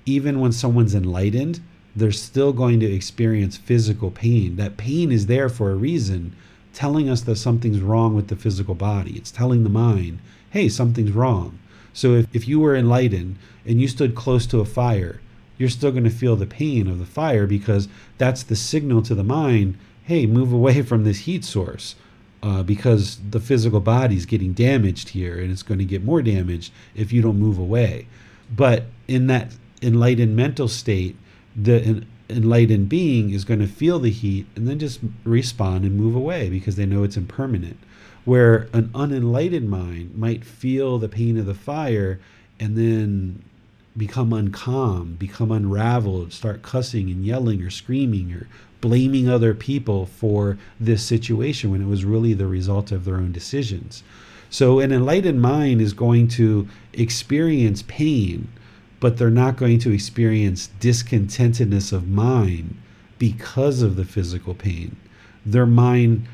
Speaker 1: Even when someone's enlightened, they're still going to experience physical pain. That pain is there for a reason, telling us that something's wrong with the physical body. It's telling the mind, hey, something's wrong. So if, if you were enlightened and you stood close to a fire, you're still going to feel the pain of the fire because that's the signal to the mind hey, move away from this heat source. Uh, because the physical body is getting damaged here and it's going to get more damaged if you don't move away. But in that enlightened mental state, the enlightened being is going to feel the heat and then just respond and move away because they know it's impermanent. Where an unenlightened mind might feel the pain of the fire and then become uncalm, become unraveled, start cussing and yelling or screaming or blaming other people for this situation when it was really the result of their own decisions. So, an enlightened mind is going to experience pain but they're not going to experience discontentedness of mind because of the physical pain. Their mind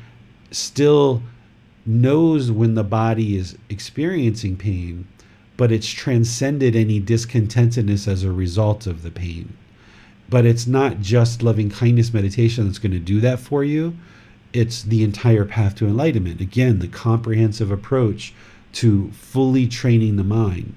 Speaker 1: still knows when the body is experiencing pain, but it's transcended any discontentedness as a result of the pain. But it's not just loving kindness meditation that's going to do that for you. It's the entire path to enlightenment. Again, the comprehensive approach to fully training the mind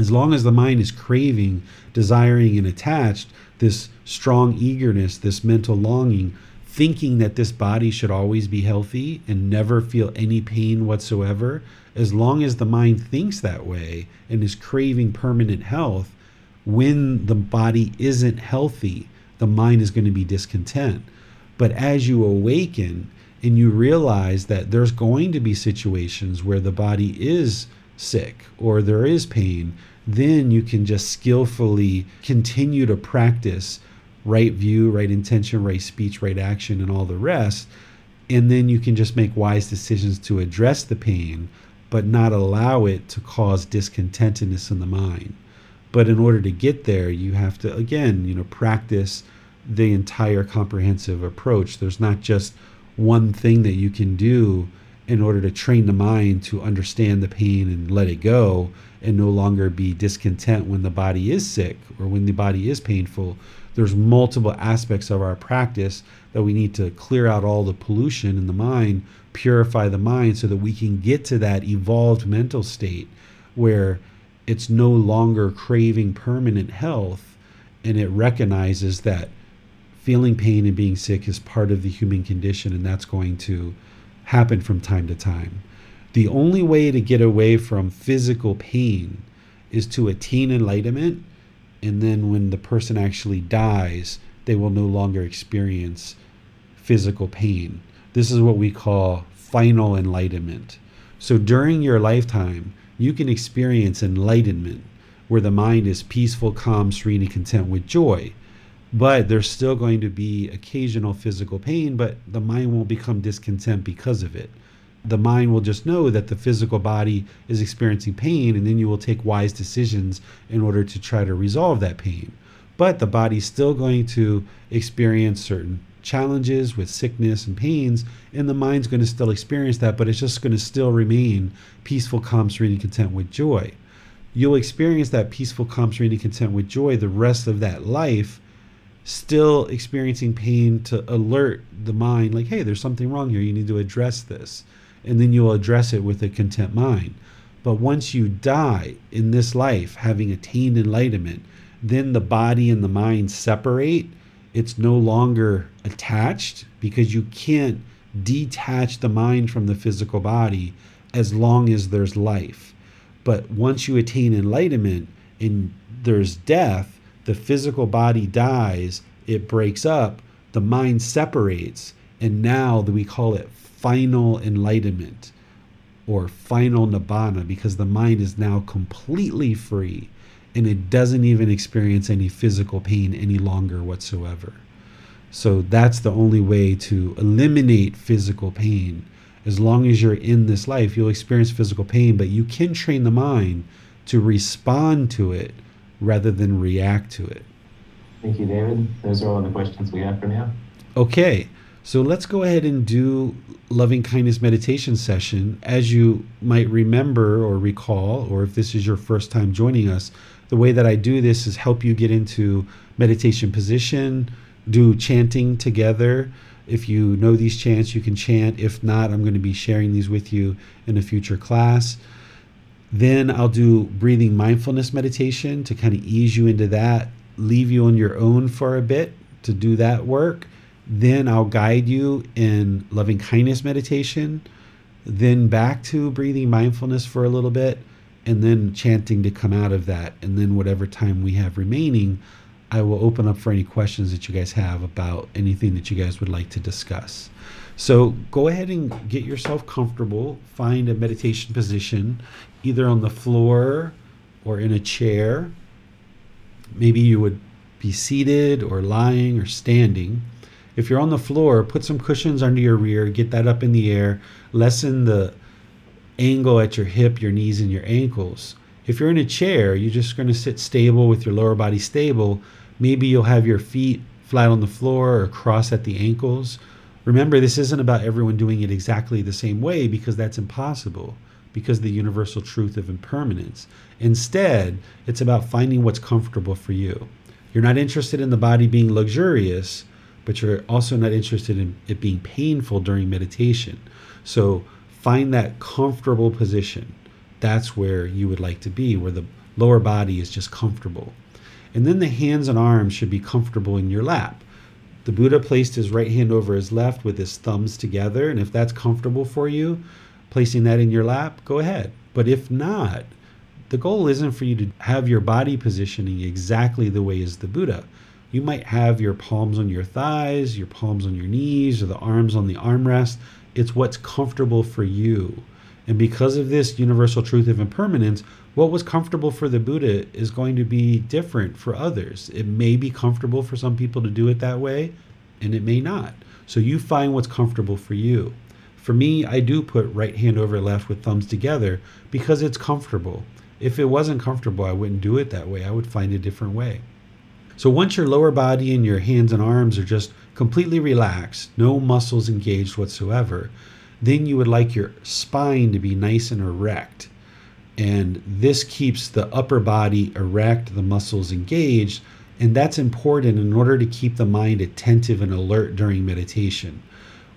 Speaker 1: as long as the mind is craving, desiring, and attached, this strong eagerness, this mental longing, thinking that this body should always be healthy and never feel any pain whatsoever, as long as the mind thinks that way and is craving permanent health, when the body isn't healthy, the mind is going to be discontent. But as you awaken and you realize that there's going to be situations where the body is sick or there is pain, then you can just skillfully continue to practice right view, right intention, right speech, right action, and all the rest. And then you can just make wise decisions to address the pain, but not allow it to cause discontentedness in the mind. But in order to get there, you have to, again, you know, practice the entire comprehensive approach. There's not just one thing that you can do in order to train the mind to understand the pain and let it go and no longer be discontent when the body is sick or when the body is painful there's multiple aspects of our practice that we need to clear out all the pollution in the mind, purify the mind so that we can get to that evolved mental state where it's no longer craving permanent health and it recognizes that feeling pain and being sick is part of the human condition and that's going to happen from time to time. The only way to get away from physical pain is to attain enlightenment and then when the person actually dies, they will no longer experience physical pain. This is what we call final enlightenment. So during your lifetime, you can experience enlightenment where the mind is peaceful, calm, serene, and content with joy. But there's still going to be occasional physical pain, but the mind won't become discontent because of it the mind will just know that the physical body is experiencing pain, and then you will take wise decisions in order to try to resolve that pain. But the body's still going to experience certain challenges with sickness and pains, and the mind's going to still experience that, but it's just going to still remain peaceful, calm, serene, and content with joy. You'll experience that peaceful, calm, serene, and content with joy the rest of that life, still experiencing pain to alert the mind, like, hey, there's something wrong here. You need to address this and then you'll address it with a content mind. But once you die in this life, having attained enlightenment, then the body and the mind separate. It's no longer attached because you can't detach the mind from the physical body as long as there's life. But once you attain enlightenment and there's death, the physical body dies, it breaks up, the mind separates, and now we call it final enlightenment or final nibbana because the mind is now completely free and it doesn't even experience any physical pain any longer whatsoever. So that's the only way to eliminate physical pain. As long as you're in this life, you'll experience physical pain, but you can train the mind to respond to it rather than react to it.
Speaker 2: Thank you, David. Those are all the questions we have for now.
Speaker 1: Okay. So let's go ahead and do loving kindness meditation session. As you might remember or recall, or if this is your first time joining us, the way that I do this is help you get into meditation position, do chanting together. If you know these chants, you can chant. If not, I'm going to be sharing these with you in a future class. Then I'll do breathing mindfulness meditation to kind of ease you into that, leave you on your own for a bit to do that work then I'll guide you in loving kindness meditation, then back to breathing mindfulness for a little bit, and then chanting to come out of that. And then, whatever time we have remaining, I will open up for any questions that you guys have about anything that you guys would like to discuss. So, go ahead and get yourself comfortable. Find a meditation position, either on the floor or in a chair. Maybe you would be seated or lying or standing. If you're on the floor, put some cushions under your rear, get that up in the air, lessen the angle at your hip, your knees, and your ankles. If you're in a chair, you're just going to sit stable with your lower body stable. Maybe you'll have your feet flat on the floor or cross at the ankles. Remember, this isn't about everyone doing it exactly the same way because that's impossible because the universal truth of impermanence. Instead, it's about finding what's comfortable for you. You're not interested in the body being luxurious, but you're also not interested in it being painful during meditation. So find that comfortable position. That's where you would like to be, where the lower body is just comfortable. And then the hands and arms should be comfortable in your lap. The Buddha placed his right hand over his left with his thumbs together, and if that's comfortable for you, placing that in your lap, go ahead. But if not, the goal isn't for you to have your body positioning exactly the way as the Buddha. You might have your palms on your thighs, your palms on your knees, or the arms on the armrest. It's what's comfortable for you. And because of this universal truth of impermanence, what was comfortable for the Buddha is going to be different for others. It may be comfortable for some people to do it that way, and it may not. So you find what's comfortable for you. For me, I do put right hand over left with thumbs together because it's comfortable. If it wasn't comfortable, I wouldn't do it that way. I would find a different way. So once your lower body and your hands and arms are just completely relaxed, no muscles engaged whatsoever, then you would like your spine to be nice and erect. And this keeps the upper body erect, the muscles engaged, and that's important in order to keep the mind attentive and alert during meditation.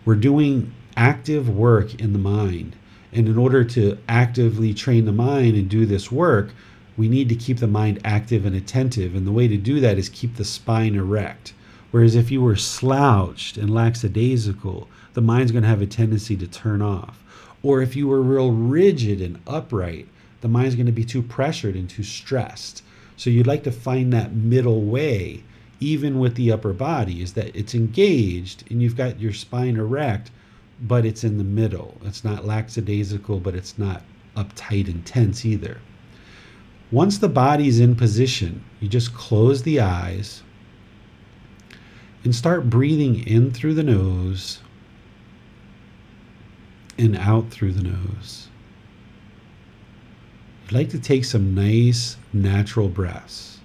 Speaker 1: We're doing active work in the mind. And in order to actively train the mind and do this work, we need to keep the mind active and attentive. And the way to do that is keep the spine erect. Whereas if you were slouched and lackadaisical, the mind's going to have a tendency to turn off. Or if you were real rigid and upright, the mind's going to be too pressured and too stressed. So you'd like to find that middle way, even with the upper body, is that it's engaged and you've got your spine erect, but it's in the middle. It's not lackadaisical, but it's not uptight and tense either. Once the body's in position, you just close the eyes and start breathing in through the nose and out through the nose. You'd like to take some nice natural breaths.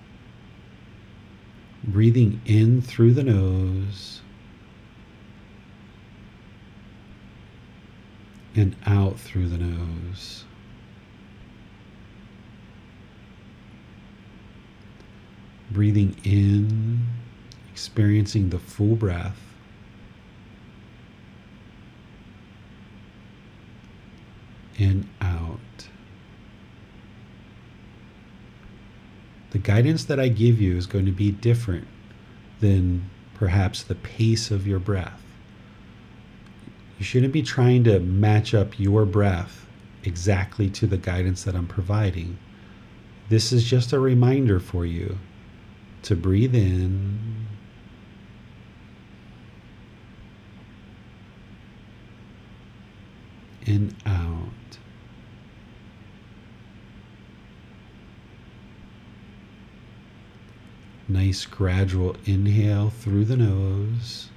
Speaker 1: Breathing in through the nose and out through the nose. Breathing in, experiencing the full breath. And out. The guidance that I give you is going to be different than perhaps the pace of your breath. You shouldn't be trying to match up your breath exactly to the guidance that I'm providing. This is just a reminder for you to breathe in. And out. Nice gradual inhale through the nose,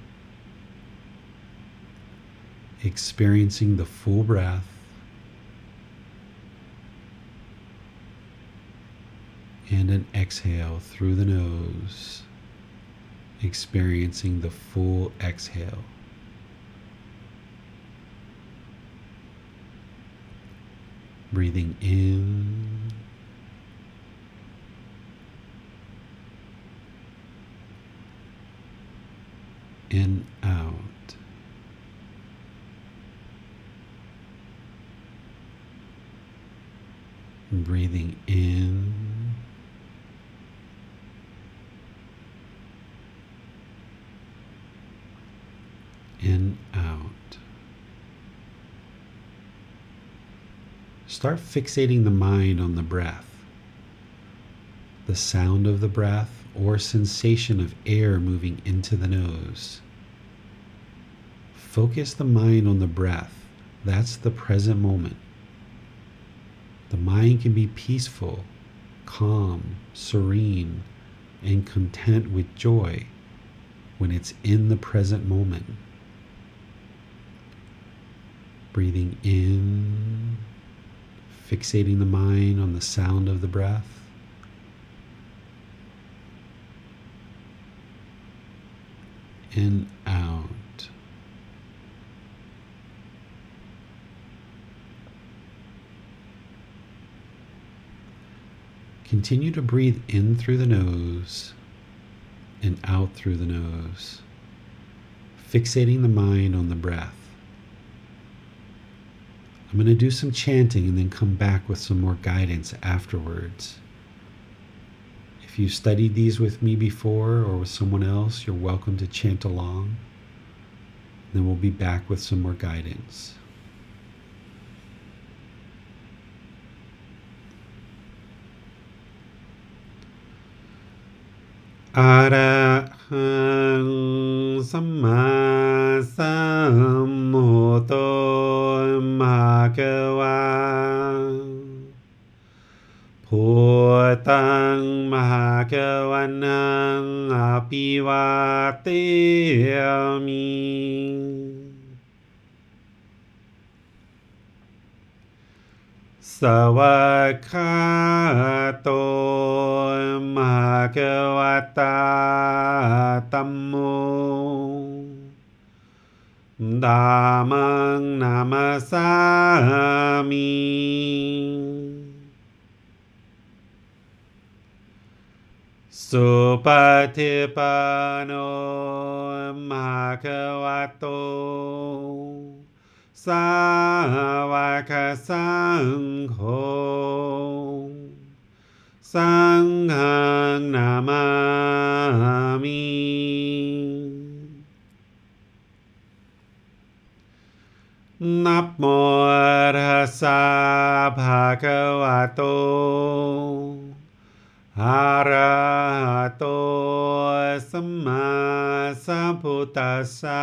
Speaker 1: experiencing the full breath. And an exhale through the nose, experiencing the full exhale. Breathing in. And out. Breathing in. In, out. Start fixating the mind on the breath, the sound of the breath, or sensation of air moving into the nose. Focus the mind on the breath. That's the present moment. The mind can be peaceful, calm, serene, and content with joy when it's in the present moment breathing in, fixating the mind on the sound of the breath. And out. Continue to breathe in through the nose and out through the nose, fixating the mind on the breath. I'm going to do some chanting and then come back with some more guidance afterwards. If you've studied these with me before or with someone else, you're welcome to chant along. Then we'll be back with some more guidance. Arahant. อภิวาเตมิ สุปฏิปันโนมหาควะโต สาวะคะสังโฆ สังฆนามามิ นัโมระสะภาควะโต हरतो सम्मा सभुतसा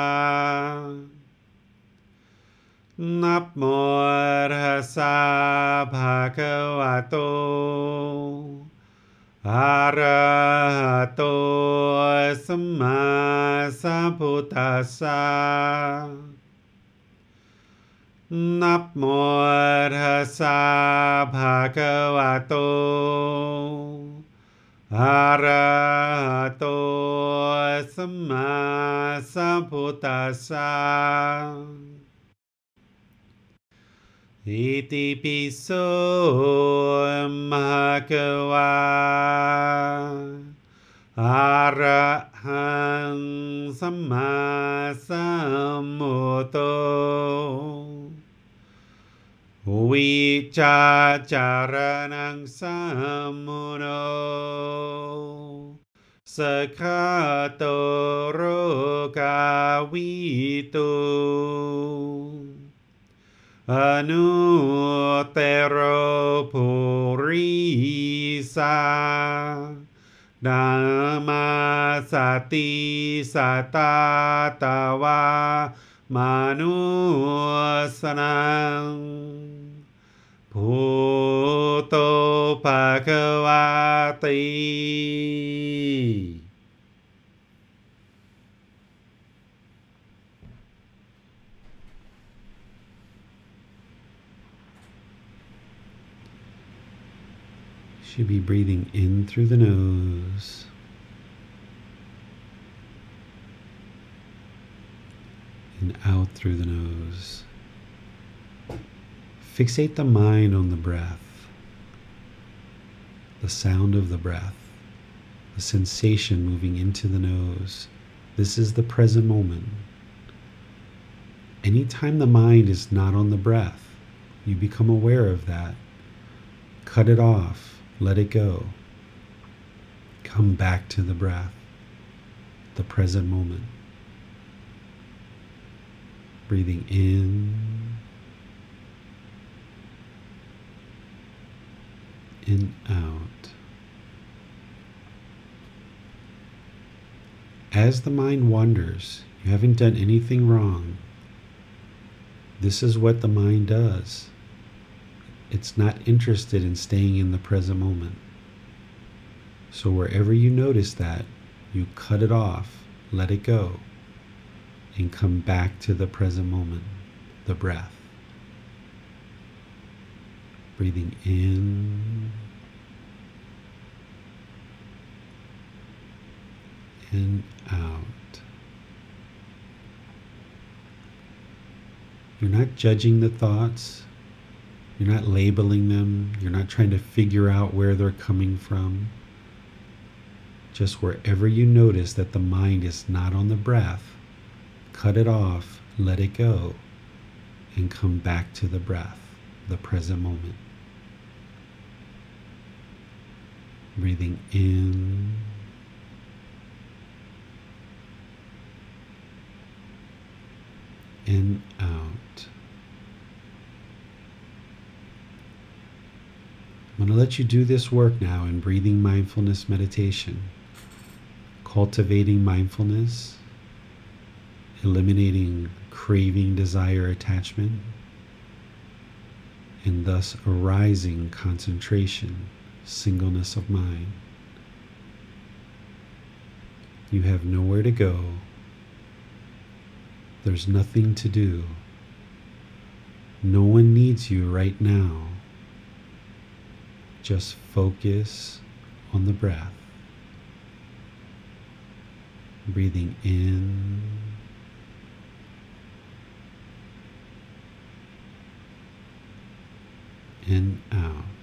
Speaker 1: भगवतो हरतो सम्मा सभुतसा नमोर्हसा भगवतो Arahato Sama Sambuddhasa. Iti Piso Mahakawa Arahang Sama Sambuddho Vichacharanang samuno Sakhatoro kawitu. Anutero purisa Dhamma sati satatawa manusanang. Puto भगवातै Should be breathing in through the nose. And out through the nose. Fixate the mind on the breath, the sound of the breath, the sensation moving into the nose. This is the present moment. Anytime the mind is not on the breath, you become aware of that. Cut it off, let it go. Come back to the breath, the present moment. Breathing in and out. As the mind wanders, you haven't done anything wrong. This is what the mind does. It's not interested in staying in the present moment. So wherever you notice that, you cut it off, let it go, and come back to the present moment, the breath. Breathing in and out. You're not judging the thoughts. You're not labeling them. You're not trying to figure out where they're coming from. Just wherever you notice that the mind is not on the breath, cut it off, let it go, and come back to the breath, the present moment. Breathing in and out. I'm going to let you do this work now in breathing mindfulness meditation. cultivating mindfulness, eliminating craving, desire, attachment, and thus arising concentration, singleness of mind. You have nowhere to go. There's nothing to do. No one needs you right now. Just focus on the breath. Breathing in and out.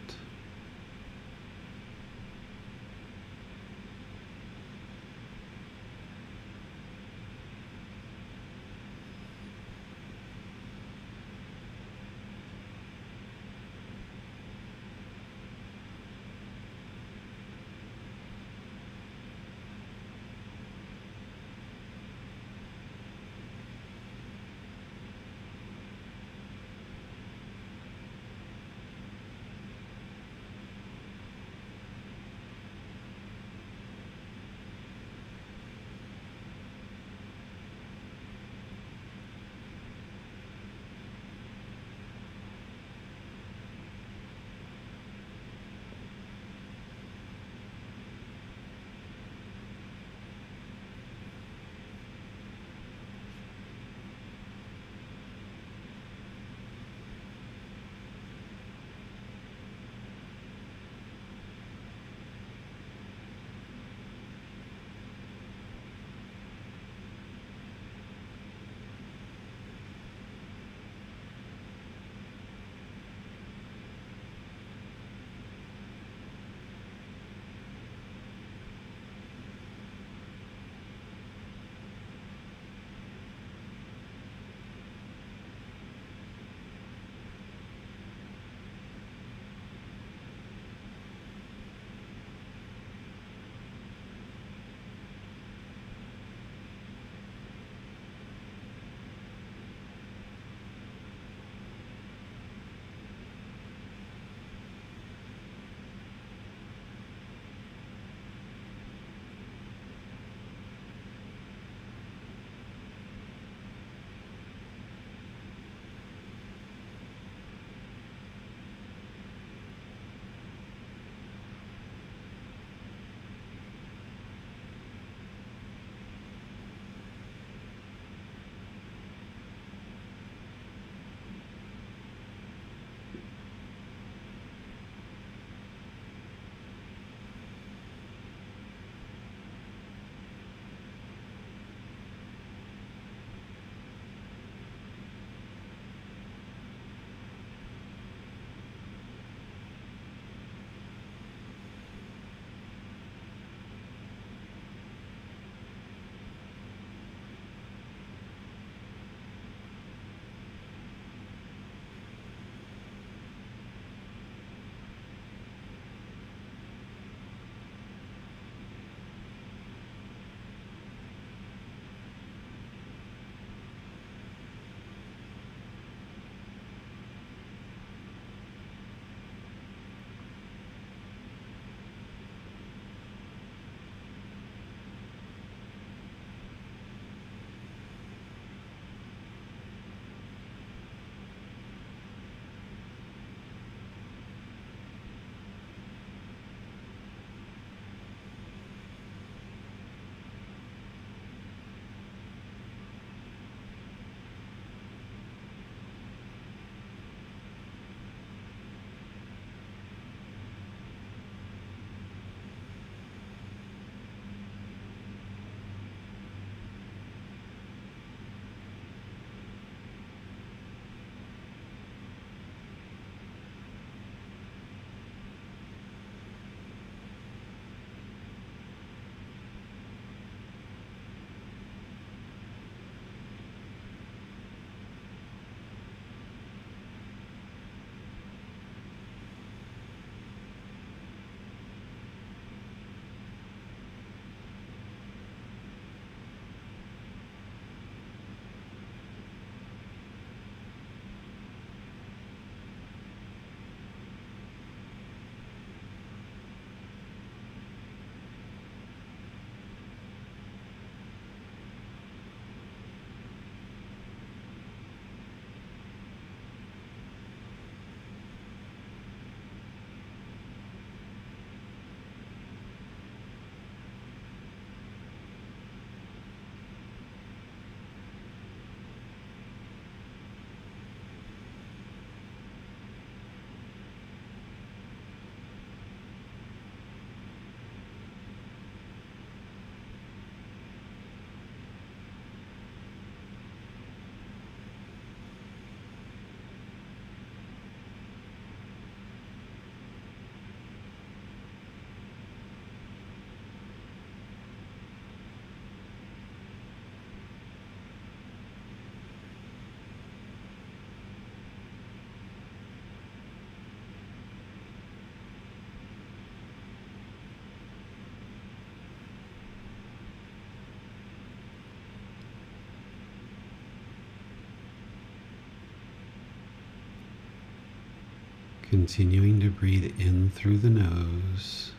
Speaker 1: Continuing to breathe in through the nose.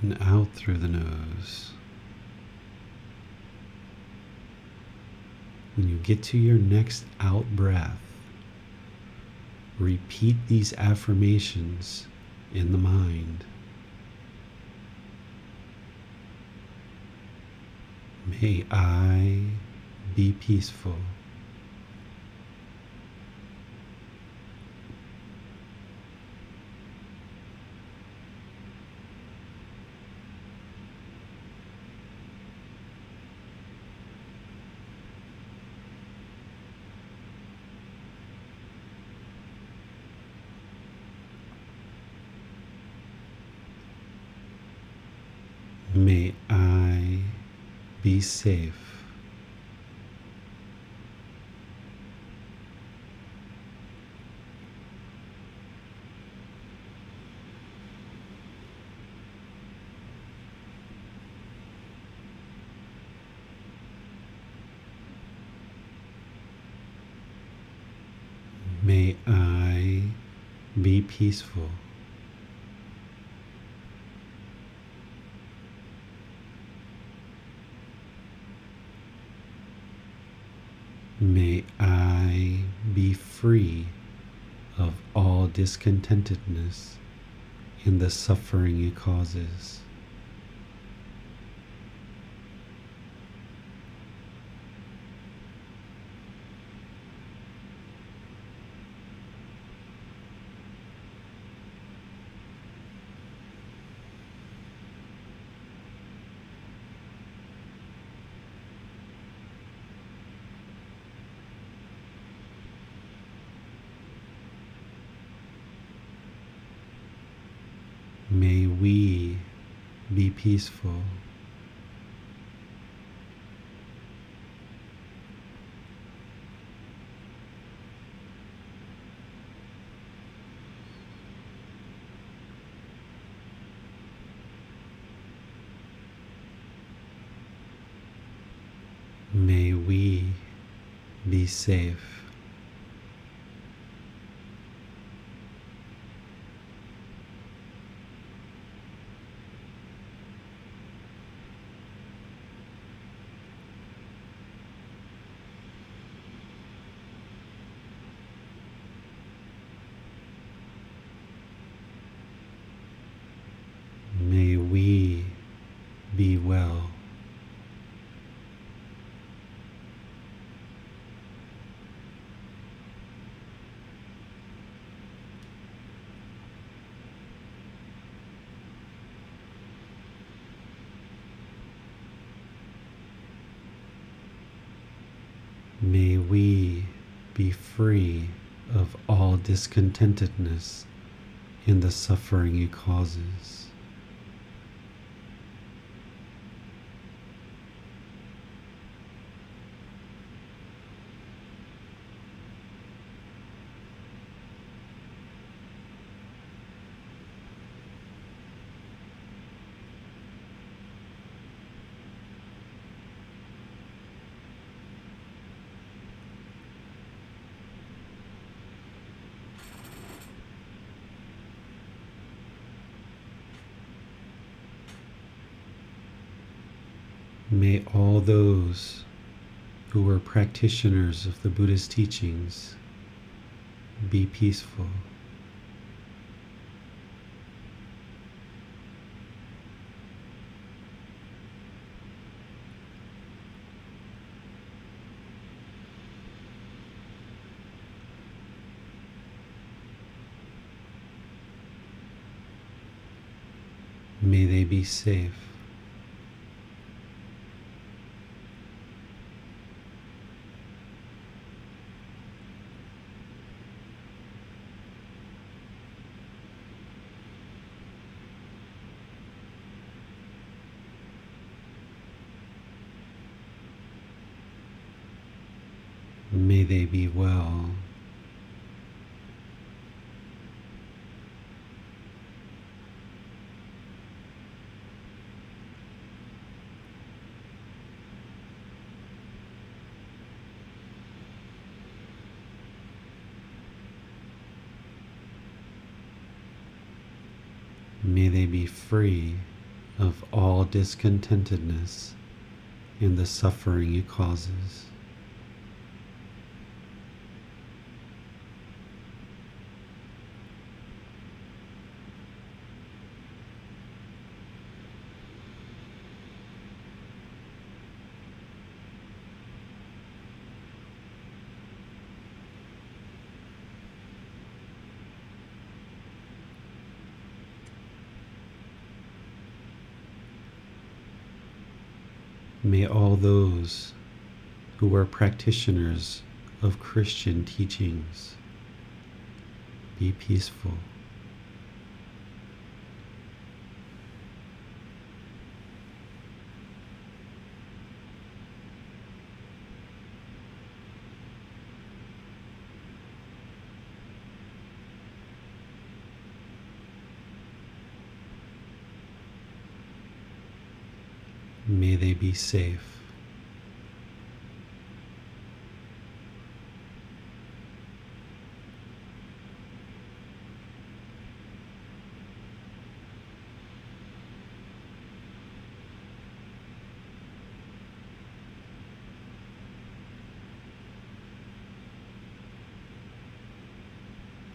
Speaker 1: And out through the nose. When you get to your next out breath, repeat these affirmations in the mind. May I be peaceful. May I be safe. May I be peaceful. May I be free of all discontentedness and the suffering it causes. May we be peaceful. May we be safe. May we be well. May we be free of all discontentedness in the suffering it causes. May all those who were practitioners of the Buddha's teachings be peaceful. May they be safe. they be well. May they be free of all discontentedness and the suffering it causes. All those who are practitioners of Christian teachings be peaceful. May they be safe.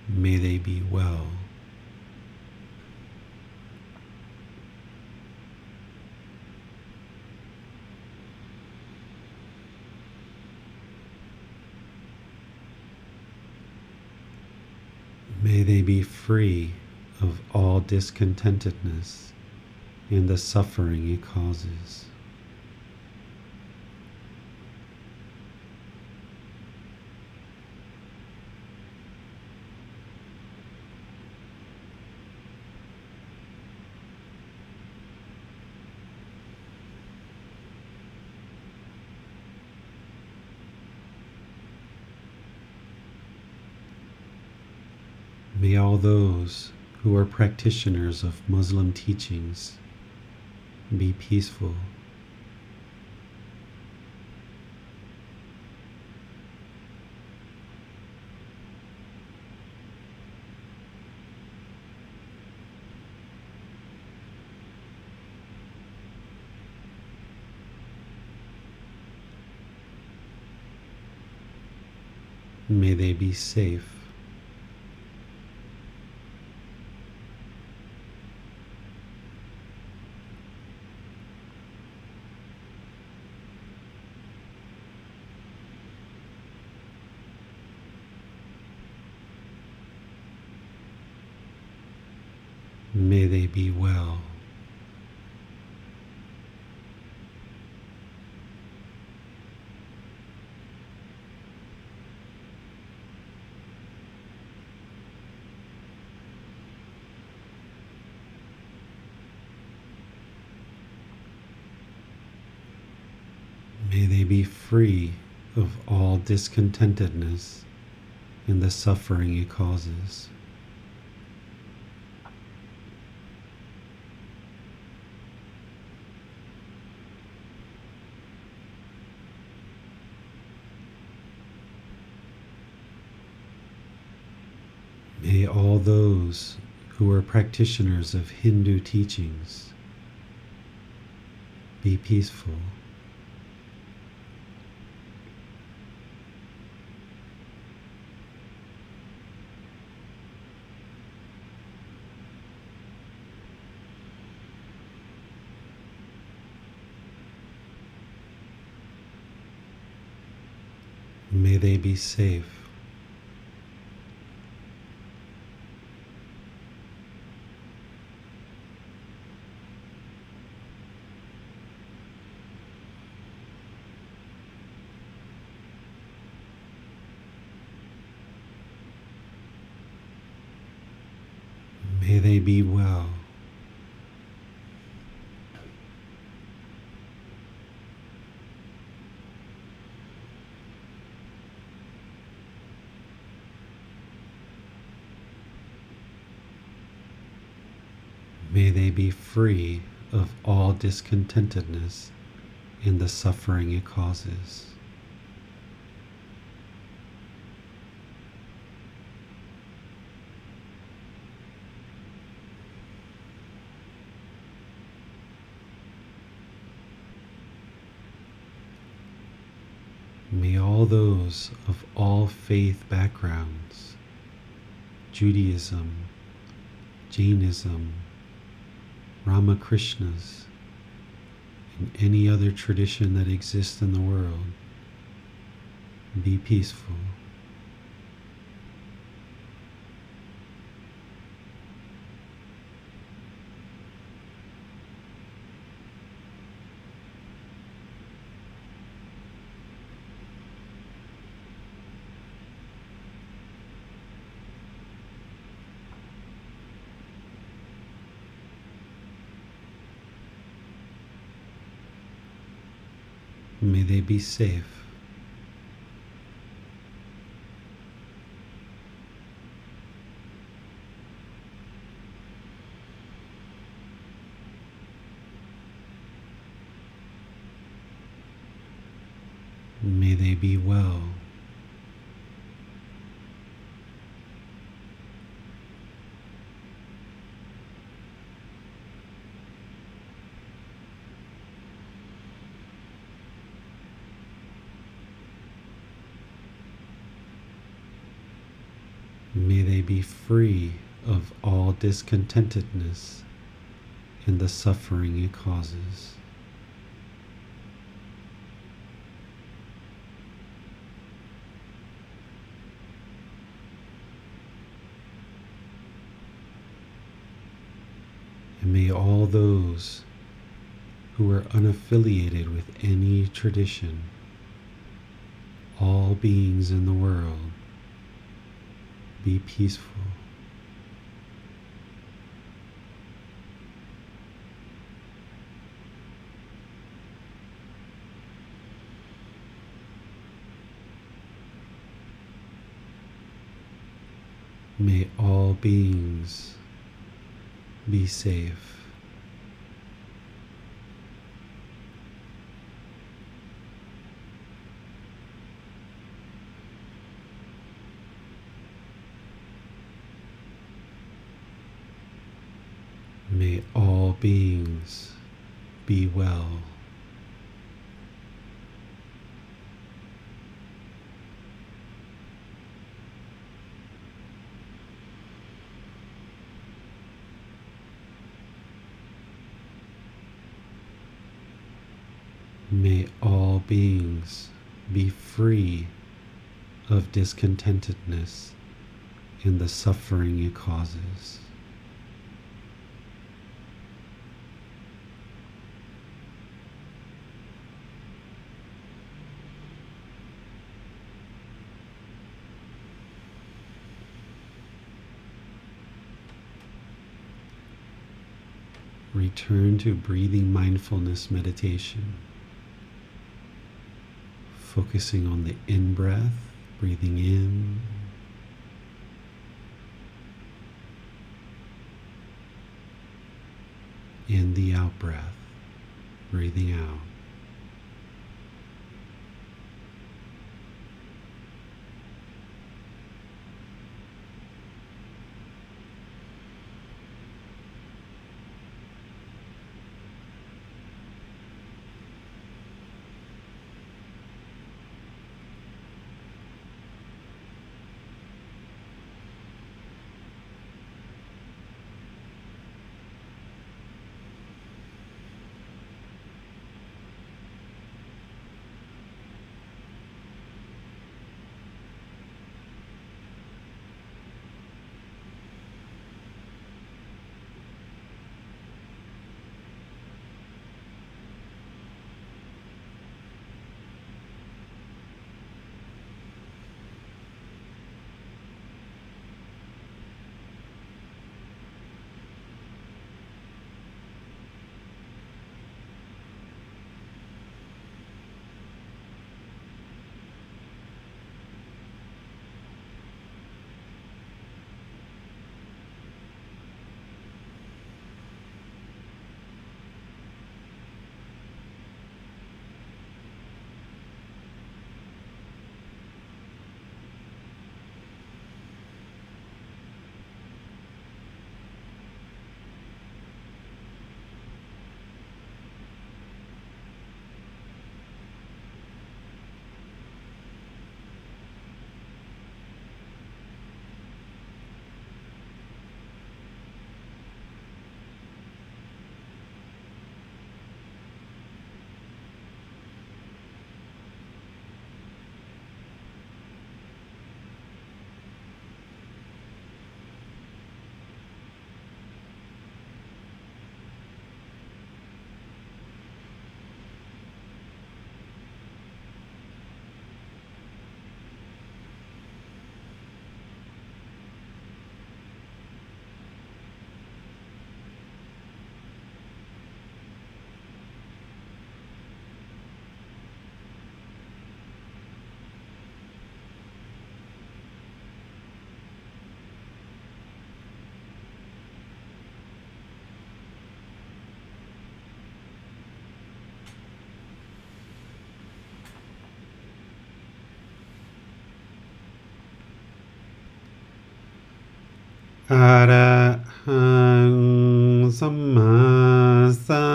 Speaker 1: May they be well. May they be free of all discontentedness and the suffering it causes. May all those who are practitioners of Muslim teachings be peaceful. May they be safe. May they be well. May they be free of all discontentedness and the suffering it causes. May all those who are practitioners of Hindu teachings be peaceful. May they be safe. May they be well. free of all discontentedness and the suffering it causes. May all those of all faith backgrounds, Judaism, Jainism, Ramakrishnas, and any other tradition that exists in the world, be peaceful. May they be safe. May they be well. May they be free of all discontentedness and the suffering it causes. And may all those who are unaffiliated with any tradition, all beings in the world, be peaceful. May all beings be safe. May all beings be well. May all beings be free of discontentedness and the suffering it causes. Return to breathing mindfulness meditation. Focusing on the in breath, breathing in. And the out breath, breathing out. อะระหังสัมมาสั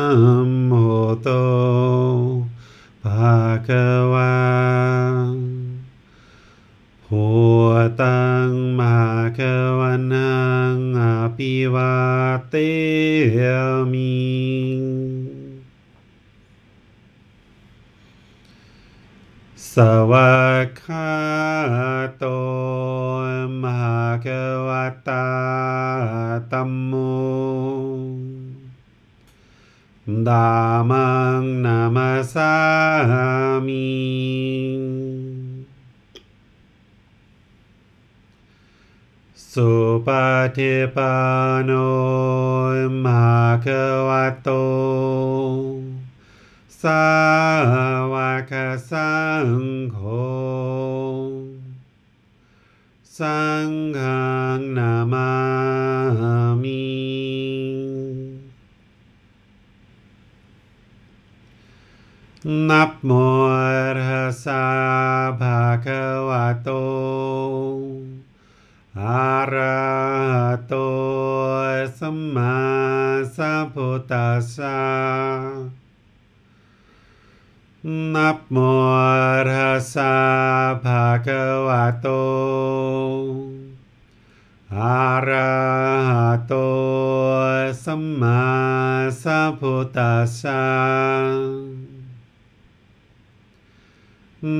Speaker 1: มพุทโธภะคะวาพุตังมาคะวันังอภิวาเตมิสวา ฏิปันโนมาเกวโต สาวกสังโฆ สังฆังนามามินับโมตัสสะภะคะวะโต อะระหะโตสัมมาสัมพุทธัสสะนับโมตัสสะภะคะวะโตอะระหะโตสัมมาสัมพุทธัสสะ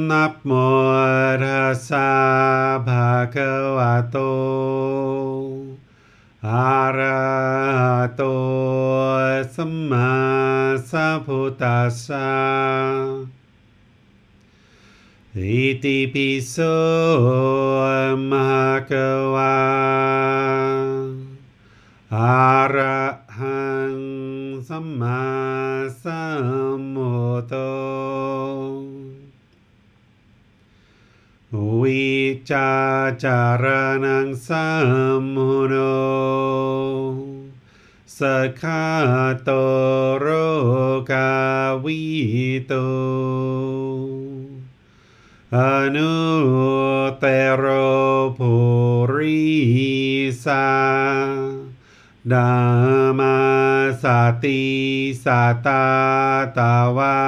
Speaker 1: นับโมตัสสะภะคะวะโต อะระหะโต สัมมาสัมพุทธัสสะ อิติปิโสมะกวา อะระหังสัมมาสัมพุทโธ วิจาจารนังสัมมุโนสคาโตโรกาวิโตอนุเตโรภูริสาดามาสติสาตาตาวา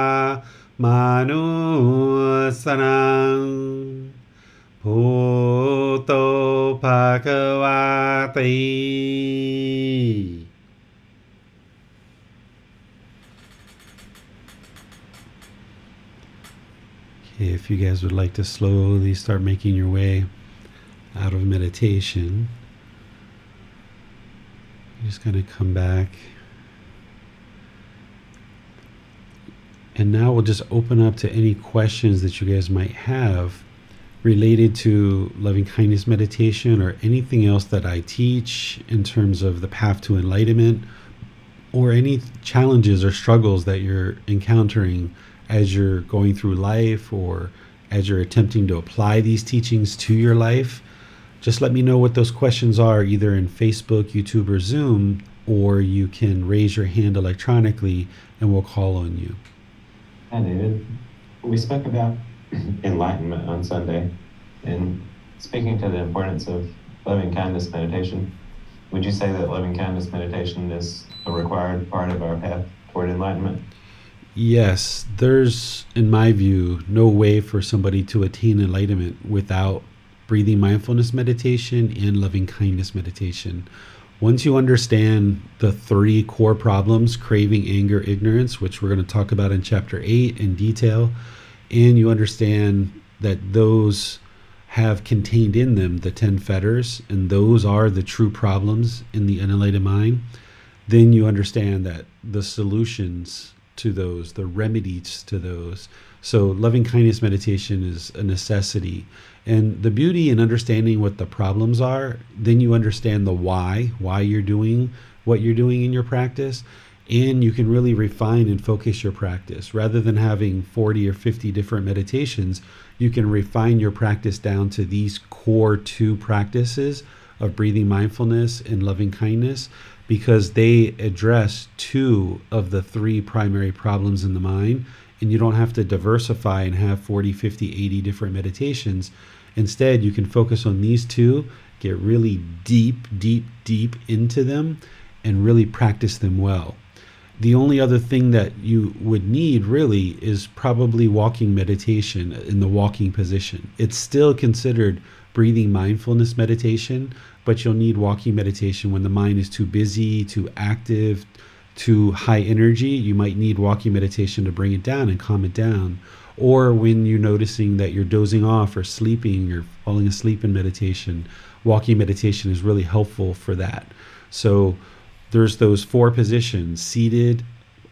Speaker 1: มานุสนัง भूतो भगवातै Okay, if you guys would like to slowly start making your way out of meditation, you're just going to come back. And now we'll just open up to any questions that you guys might have related to loving kindness meditation or anything else that I teach in terms of the path to enlightenment or any challenges or struggles that you're encountering as you're going through life or as you're attempting to apply these teachings to your life. Just let me know what those questions are either in Facebook, YouTube, or Zoom, or you can raise your hand electronically and we'll call on you.
Speaker 2: Hi, David. We spoke about enlightenment on Sunday, and speaking to the importance of loving kindness meditation, would you say that loving kindness meditation is a required part of our path toward enlightenment?
Speaker 1: Yes, there's, in my view, no way for somebody to attain enlightenment without breathing mindfulness meditation and loving kindness meditation. Once you understand the three core problems craving, anger, ignorance, which we're going to talk about in chapter 8 in detail, and you understand that those have contained in them the 10 fetters, and those are the true problems in the unenlightened mind, then you understand that the solutions to those, the remedies to those. So, loving kindness meditation is a necessity. And the beauty in understanding what the problems are, then you understand the why, why you're doing what you're doing in your practice. And you can really refine and focus your practice. Rather than having 40 or 50 different meditations, you can refine your practice down to these core two practices of breathing mindfulness and loving kindness because they address two of the three primary problems in the mind and you don't have to diversify and have 40, 50, 80 different meditations. Instead, you can focus on these two, get really deep, deep, deep into them, and really practice them well. The only other thing that you would need really is probably walking meditation in the walking position. It's still considered breathing mindfulness meditation, but you'll need walking meditation when the mind is too busy, too active, too high energy. You might need walking meditation to bring it down and calm it down. Or when you're noticing that you're dozing off or sleeping or falling asleep in meditation, walking meditation is really helpful for that. So, there's those four positions seated,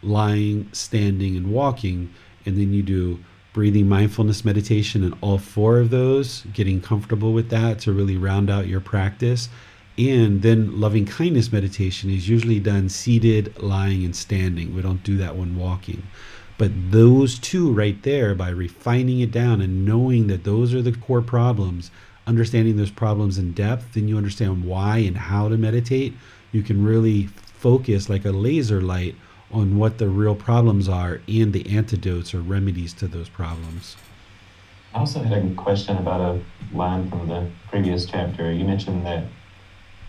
Speaker 1: lying, standing, and walking. And then you do breathing mindfulness meditation and all four of those, getting comfortable with that to really round out your practice. And then loving kindness meditation is usually done seated, lying, and standing. We don't do that when walking. But those two right there, by refining it down and knowing that those are the core problems, understanding those problems in depth, then you understand why and how to meditate you can really focus like a laser light on what the real problems are and the antidotes or remedies to those problems.
Speaker 2: I also had a question about a line from the previous chapter. You mentioned that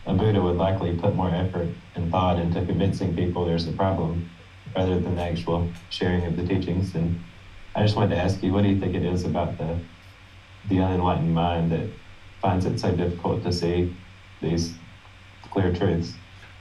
Speaker 2: a Buddha would likely put more effort and thought into convincing people there's a problem rather than the actual sharing of the teachings. And I just wanted to ask you, what do you think it is about the the unenlightened mind that finds it so difficult to see these clear truths?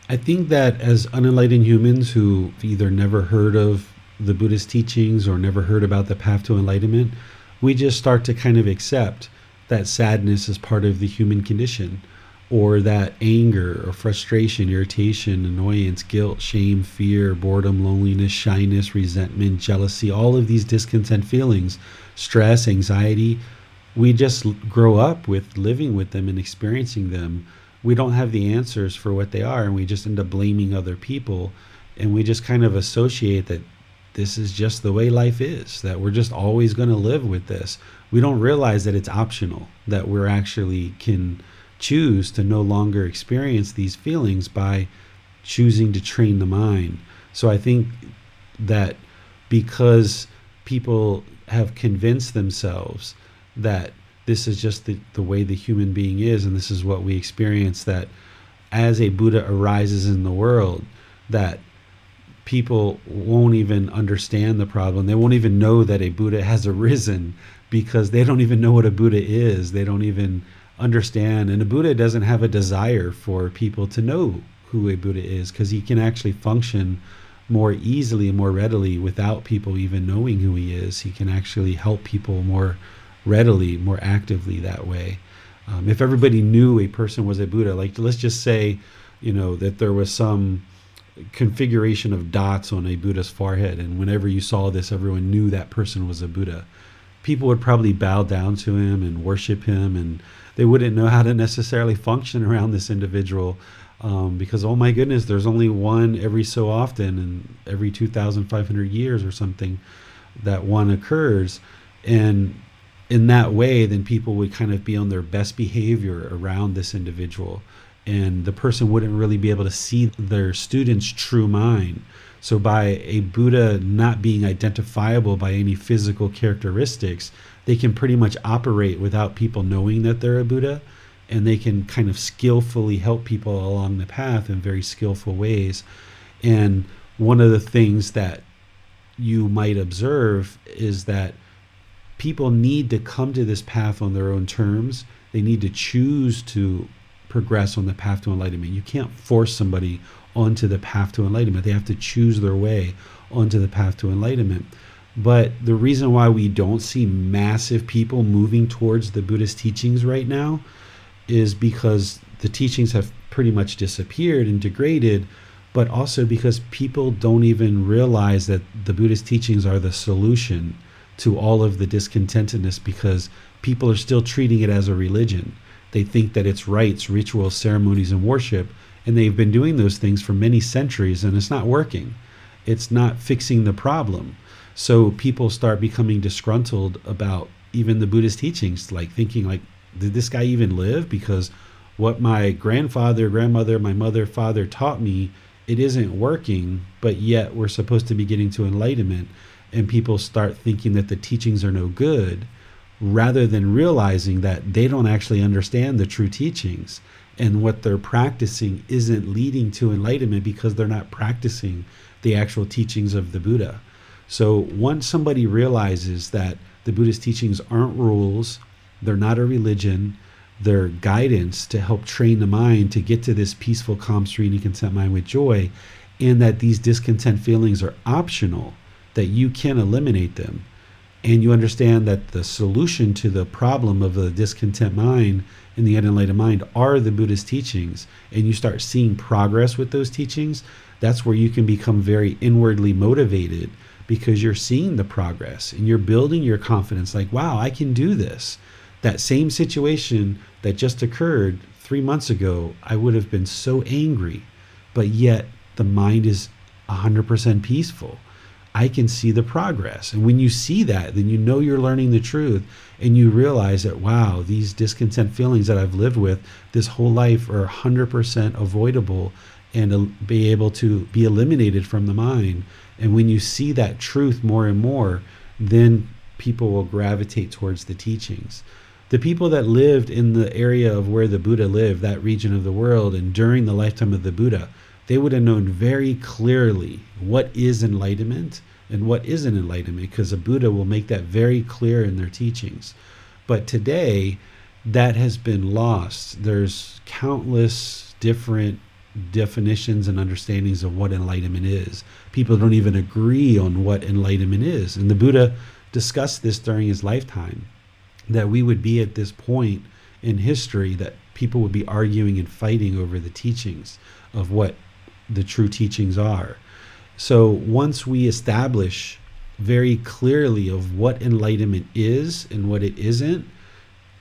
Speaker 1: I think that as unenlightened humans who either never heard of the Buddhist teachings or never heard about the path to enlightenment, we just start to kind of accept that sadness is part of the human condition, or that anger or frustration, irritation, annoyance, guilt, shame, fear, boredom, loneliness, shyness, resentment, jealousy, all of these discontent feelings, stress, anxiety, we just grow up with living with them and experiencing them we don't have the answers for what they are and we just end up blaming other people and we just kind of associate that this is just the way life is that we're just always going to live with this. We don't realize that it's optional that we're actually can choose to no longer experience these feelings by choosing to train the mind. So i think that because people have convinced themselves that this is just the, the way the human being is and this is what we experience that as a buddha arises in the world that people won't even understand the problem. They won't even know that a buddha has arisen because they don't even know what a buddha is. They don't even understand. And a buddha doesn't have a desire for people to know who a buddha is because he can actually function more easily and more readily without people even knowing who he is. He can actually help people more readily, more actively that way. Um, if everybody knew a person was a Buddha, like let's just say, you know, that there was some configuration of dots on a Buddha's forehead, and whenever you saw this, everyone knew that person was a Buddha. People would probably bow down to him and worship him, and they wouldn't know how to necessarily function around this individual um, because, oh my goodness, there's only one every so often, and every 2,500 years or something, that one occurs. And in that way, then people would kind of be on their best behavior around this individual. And the person wouldn't really be able to see their student's true mind. So, by a Buddha not being identifiable by any physical characteristics, they can pretty much operate without people knowing that they're a Buddha. And they can kind of skillfully help people along the path in very skillful ways. And one of the things that you might observe is that people need to come to this path on their own terms. They need to choose to progress on the path to enlightenment. You can't force somebody onto the path to enlightenment. They have to choose their way onto the path to enlightenment. But the reason why we don't see massive people moving towards the Buddhist teachings right now is because the teachings have pretty much disappeared and degraded, but also because people don't even realize that the Buddhist teachings are the solution to all of the discontentedness because people are still treating it as a religion. They think that it's rites, rituals, ceremonies, and worship, and they've been doing those things for many centuries, and it's not working. It's not fixing the problem. So people start becoming disgruntled about even the Buddhist teachings, like thinking like, did this guy even live? Because what my grandfather, grandmother, my mother, father taught me, it isn't working, but yet we're supposed to be getting to enlightenment and people start thinking that the teachings are no good rather than realizing that they don't actually understand the true teachings and what they're practicing isn't leading to enlightenment because they're not practicing the actual teachings of the Buddha. So once somebody realizes that the Buddhist teachings aren't rules, they're not a religion, they're guidance to help train the mind to get to this peaceful, calm, serene, and content mind with joy, and that these discontent feelings are optional, that you can eliminate them. And you understand that the solution to the problem of the discontent mind and the unenlightened mind are the Buddhist teachings, and you start seeing progress with those teachings, that's where you can become very inwardly motivated because you're seeing the progress and you're building your confidence like, wow, I can do this. That same situation that just occurred three months ago, I would have been so angry, but yet the mind is 100% peaceful. I can see the progress. And when you see that, then you know you're learning the truth and you realize that, wow, these discontent feelings that I've lived with this whole life are 100% avoidable and be able to be eliminated from the mind. And when you see that truth more and more, then people will gravitate towards the teachings. The people that lived in the area of where the Buddha lived, that region of the world, and during the lifetime of the Buddha, they would have known very clearly what is enlightenment and what isn't enlightenment because the Buddha will make that very clear in their teachings. But today, that has been lost. There's countless different definitions and understandings of what enlightenment is. People don't even agree on what enlightenment is. And the Buddha discussed this during his lifetime that we would be at this point in history that people would be arguing and fighting over the teachings of what the true teachings are. So once we establish very clearly of what enlightenment is and what it isn't,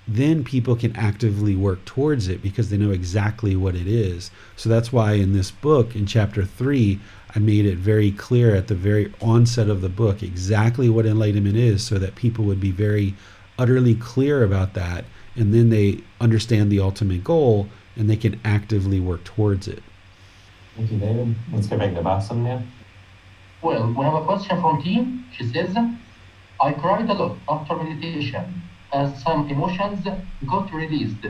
Speaker 1: then people can actively work towards it because they know exactly what it is. So that's why in this book, in chapter three, I made it very clear at the very onset of the book exactly what enlightenment is so that people would be very utterly clear about that. And then they understand the ultimate goal and they can actively work towards it.
Speaker 2: Thank you, David. Let's go back to Basam now.
Speaker 3: Well, we have a question from T. She says, I cried a lot after meditation as some emotions got released.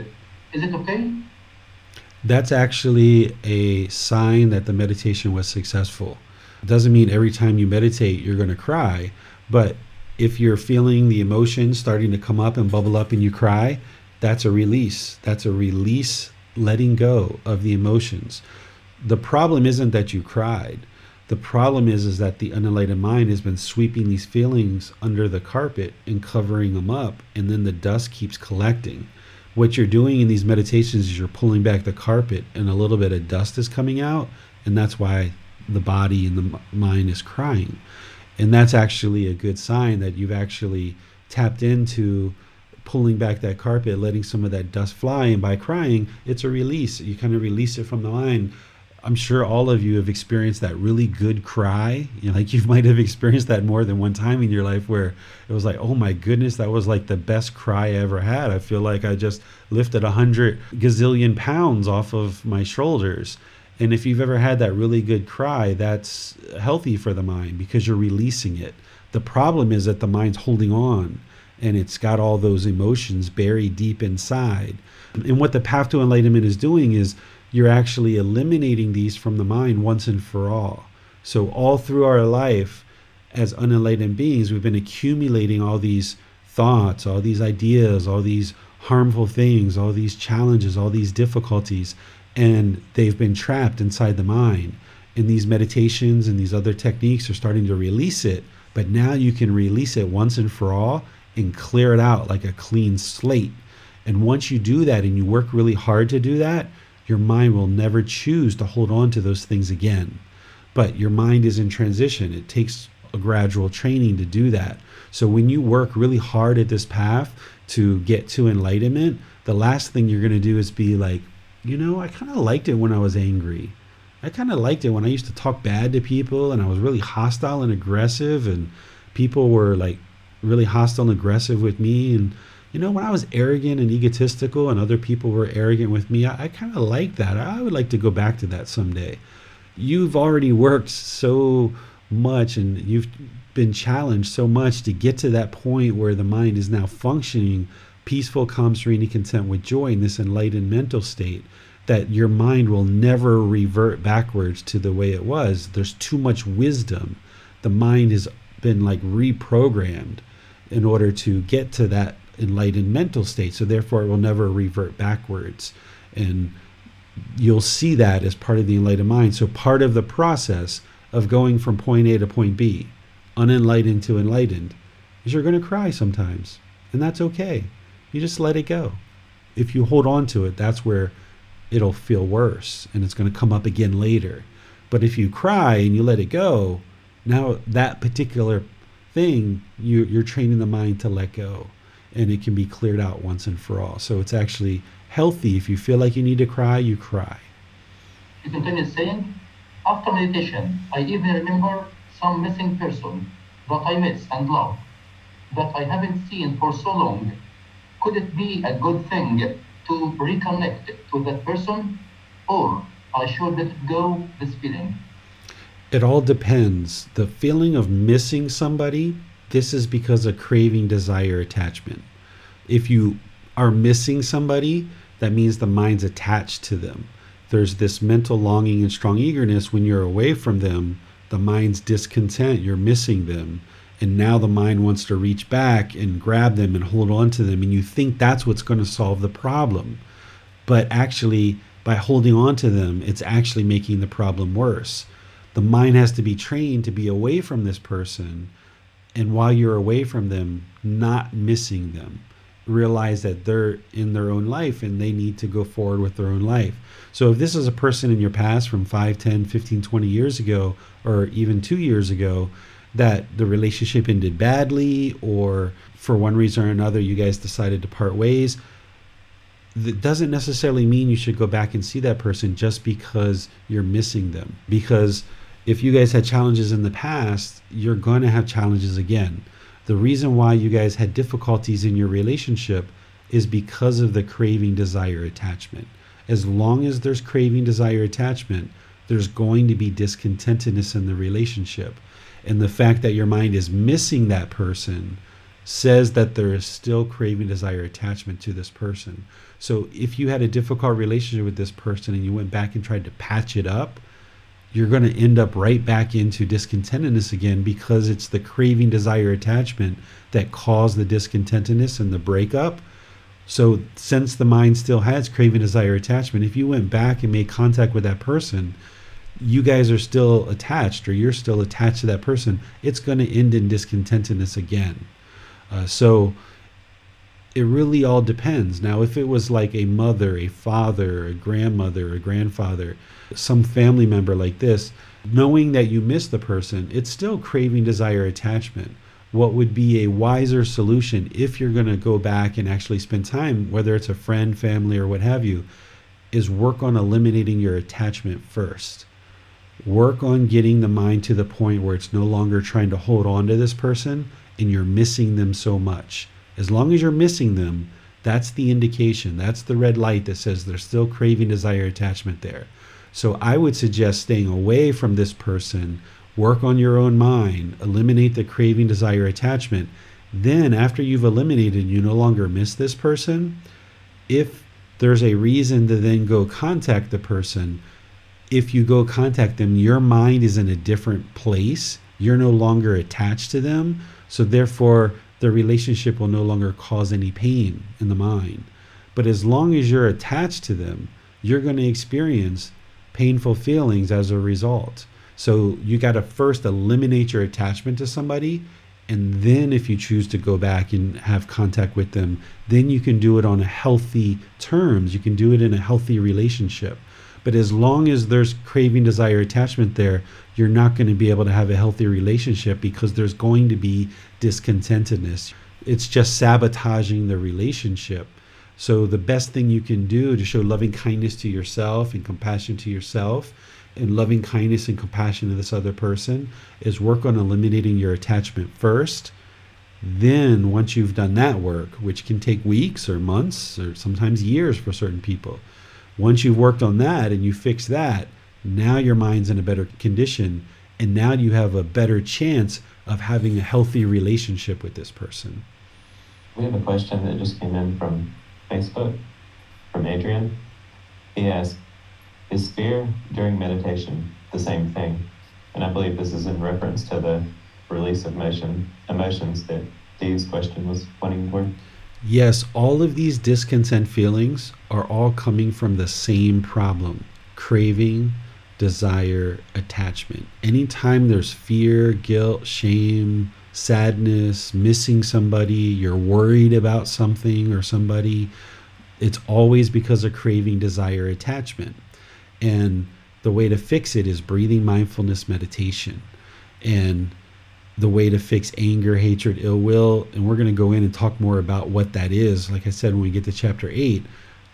Speaker 3: Is it okay?
Speaker 1: That's actually a sign that the meditation was successful. It doesn't mean every time you meditate you're going to cry, but if you're feeling the emotions starting to come up and bubble up and you cry, that's a release. That's a release, letting go of the emotions the problem isn't that you cried. The problem is is that the unenlightened mind has been sweeping these feelings under the carpet and covering them up, and then the dust keeps collecting. What you're doing in these meditations is you're pulling back the carpet, and a little bit of dust is coming out, and that's why the body and the mind is crying. And that's actually a good sign that you've actually tapped into pulling back that carpet, letting some of that dust fly, and by crying, it's a release. You kind of release it from the mind I'm sure all of you have experienced that really good cry. You know, like you *laughs* might have experienced that more than one time in your life where it was like, oh my goodness, that was like the best cry I ever had. I feel like I just lifted a hundred gazillion pounds off of my shoulders. And if you've ever had that really good cry, that's healthy for the mind because you're releasing it. The problem is that the mind's holding on and it's got all those emotions buried deep inside. And what the path to enlightenment is doing is you're actually eliminating these from the mind once and for all. So, all through our life, as unenlightened beings, we've been accumulating all these thoughts, all these ideas, all these harmful things, all these challenges, all these difficulties, and they've been trapped inside the mind. And these meditations and these other techniques are starting to release it, but now you can release it once and for all and clear it out like a clean slate. And once you do that and you work really hard to do that, your mind will never choose to hold on to those things again. But your mind is in transition. It takes a gradual training to do that. So when you work really hard at this path to get to enlightenment, the last thing you're going to do is be like, you know, I kind of liked it when I was angry. I kind of liked it when I used to talk bad to people and I was really hostile and aggressive and people were like really hostile and aggressive with me and you know, when I was arrogant and egotistical and other people were arrogant with me, I, I kind of like that. I would like to go back to that someday. You've already worked so much and you've been challenged so much to get to that point where the mind is now functioning peaceful, calm, serene, content with joy in this enlightened mental state that your mind will never revert backwards to the way it was. There's too much wisdom. The mind has been like reprogrammed in order to get to that enlightened mental state. So therefore it will never revert backwards. And you'll see that as part of the enlightened mind. So part of the process of going from point A to point B, unenlightened to enlightened, is you're going to cry sometimes. And that's okay. You just let it go. If you hold on to it, that's where it'll feel worse and it's going to come up again later. But if you cry and you let it go, now that particular thing, you, you're training the mind to let go and it can be cleared out once and for all. So it's actually healthy. If you feel like you need to cry, you cry.
Speaker 3: He continues saying, after meditation, I even remember some missing person that I miss and love, that I haven't seen for so long. Could it be a good thing to reconnect to that person, or I should let go this feeling?
Speaker 1: It all depends. The feeling of missing somebody, this is because of craving, desire, attachment. If you are missing somebody, that means the mind's attached to them. There's this mental longing and strong eagerness when you're away from them. The mind's discontent, you're missing them. And now the mind wants to reach back and grab them and hold on to them. And you think that's what's going to solve the problem. But actually, by holding on to them, it's actually making the problem worse the mind has to be trained to be away from this person and while you're away from them not missing them realize that they're in their own life and they need to go forward with their own life. So if this is a person in your past from 5 10 15 20 years ago or even two years ago that the relationship ended badly or for one reason or another you guys decided to part ways that doesn't necessarily mean you should go back and see that person just because you're missing them. Because if you guys had challenges in the past, you're going to have challenges again. The reason why you guys had difficulties in your relationship is because of the craving, desire, attachment. As long as there's craving, desire, attachment, there's going to be discontentedness in the relationship. And the fact that your mind is missing that person says that there is still craving, desire, attachment to this person. So if you had a difficult relationship with this person and you went back and tried to patch it up, you're going to end up right back into discontentedness again because it's the craving, desire, attachment that caused the discontentedness and the breakup. So, since the mind still has craving, desire, attachment, if you went back and made contact with that person, you guys are still attached or you're still attached to that person, it's going to end in discontentedness again. Uh, so, it really all depends. Now, if it was like a mother, a father, a grandmother, a grandfather, some family member like this, knowing that you miss the person, it's still craving desire attachment. What would be a wiser solution if you're going to go back and actually spend time, whether it's a friend, family, or what have you, is work on eliminating your attachment first. Work on getting the mind to the point where it's no longer trying to hold on to this person and you're missing them so much. As long as you're missing them, that's the indication. That's the red light that says there's still craving, desire, attachment there. So I would suggest staying away from this person, work on your own mind, eliminate the craving, desire, attachment. Then, after you've eliminated, you no longer miss this person. If there's a reason to then go contact the person, if you go contact them, your mind is in a different place. You're no longer attached to them. So, therefore, the relationship will no longer cause any pain in the mind. But as long as you're attached to them, you're going to experience painful feelings as a result. So you got to first eliminate your attachment to somebody. And then, if you choose to go back and have contact with them, then you can do it on healthy terms. You can do it in a healthy relationship. But as long as there's craving, desire, attachment there, you're not going to be able to have a healthy relationship because there's going to be discontentedness. It's just sabotaging the relationship so, the best thing you can do to show loving kindness to yourself and compassion to yourself and loving kindness and compassion to this other person is work on eliminating your attachment first. Then, once you've done that work, which can take weeks or months or sometimes years for certain people, once you've worked on that and you fix that, now your mind's in a better condition And now you have a better chance of having a healthy relationship with this person.
Speaker 2: We have a question that just came in from Facebook from Adrian. He asked, Is fear during meditation the same thing? And I believe this is in reference to the release of emotion, emotions that Steve's question was pointing toward.
Speaker 1: Yes, all of these discontent feelings are all coming from the same problem craving, desire, attachment. Anytime there's fear, guilt, shame, sadness, missing somebody, you're worried about something or somebody, it's always because of craving, desire, attachment. And the way to fix it is breathing mindfulness meditation. And the way to fix anger, hatred, ill will, and we're going to go in and talk more about what that is. Like I said, when we get to chapter 8,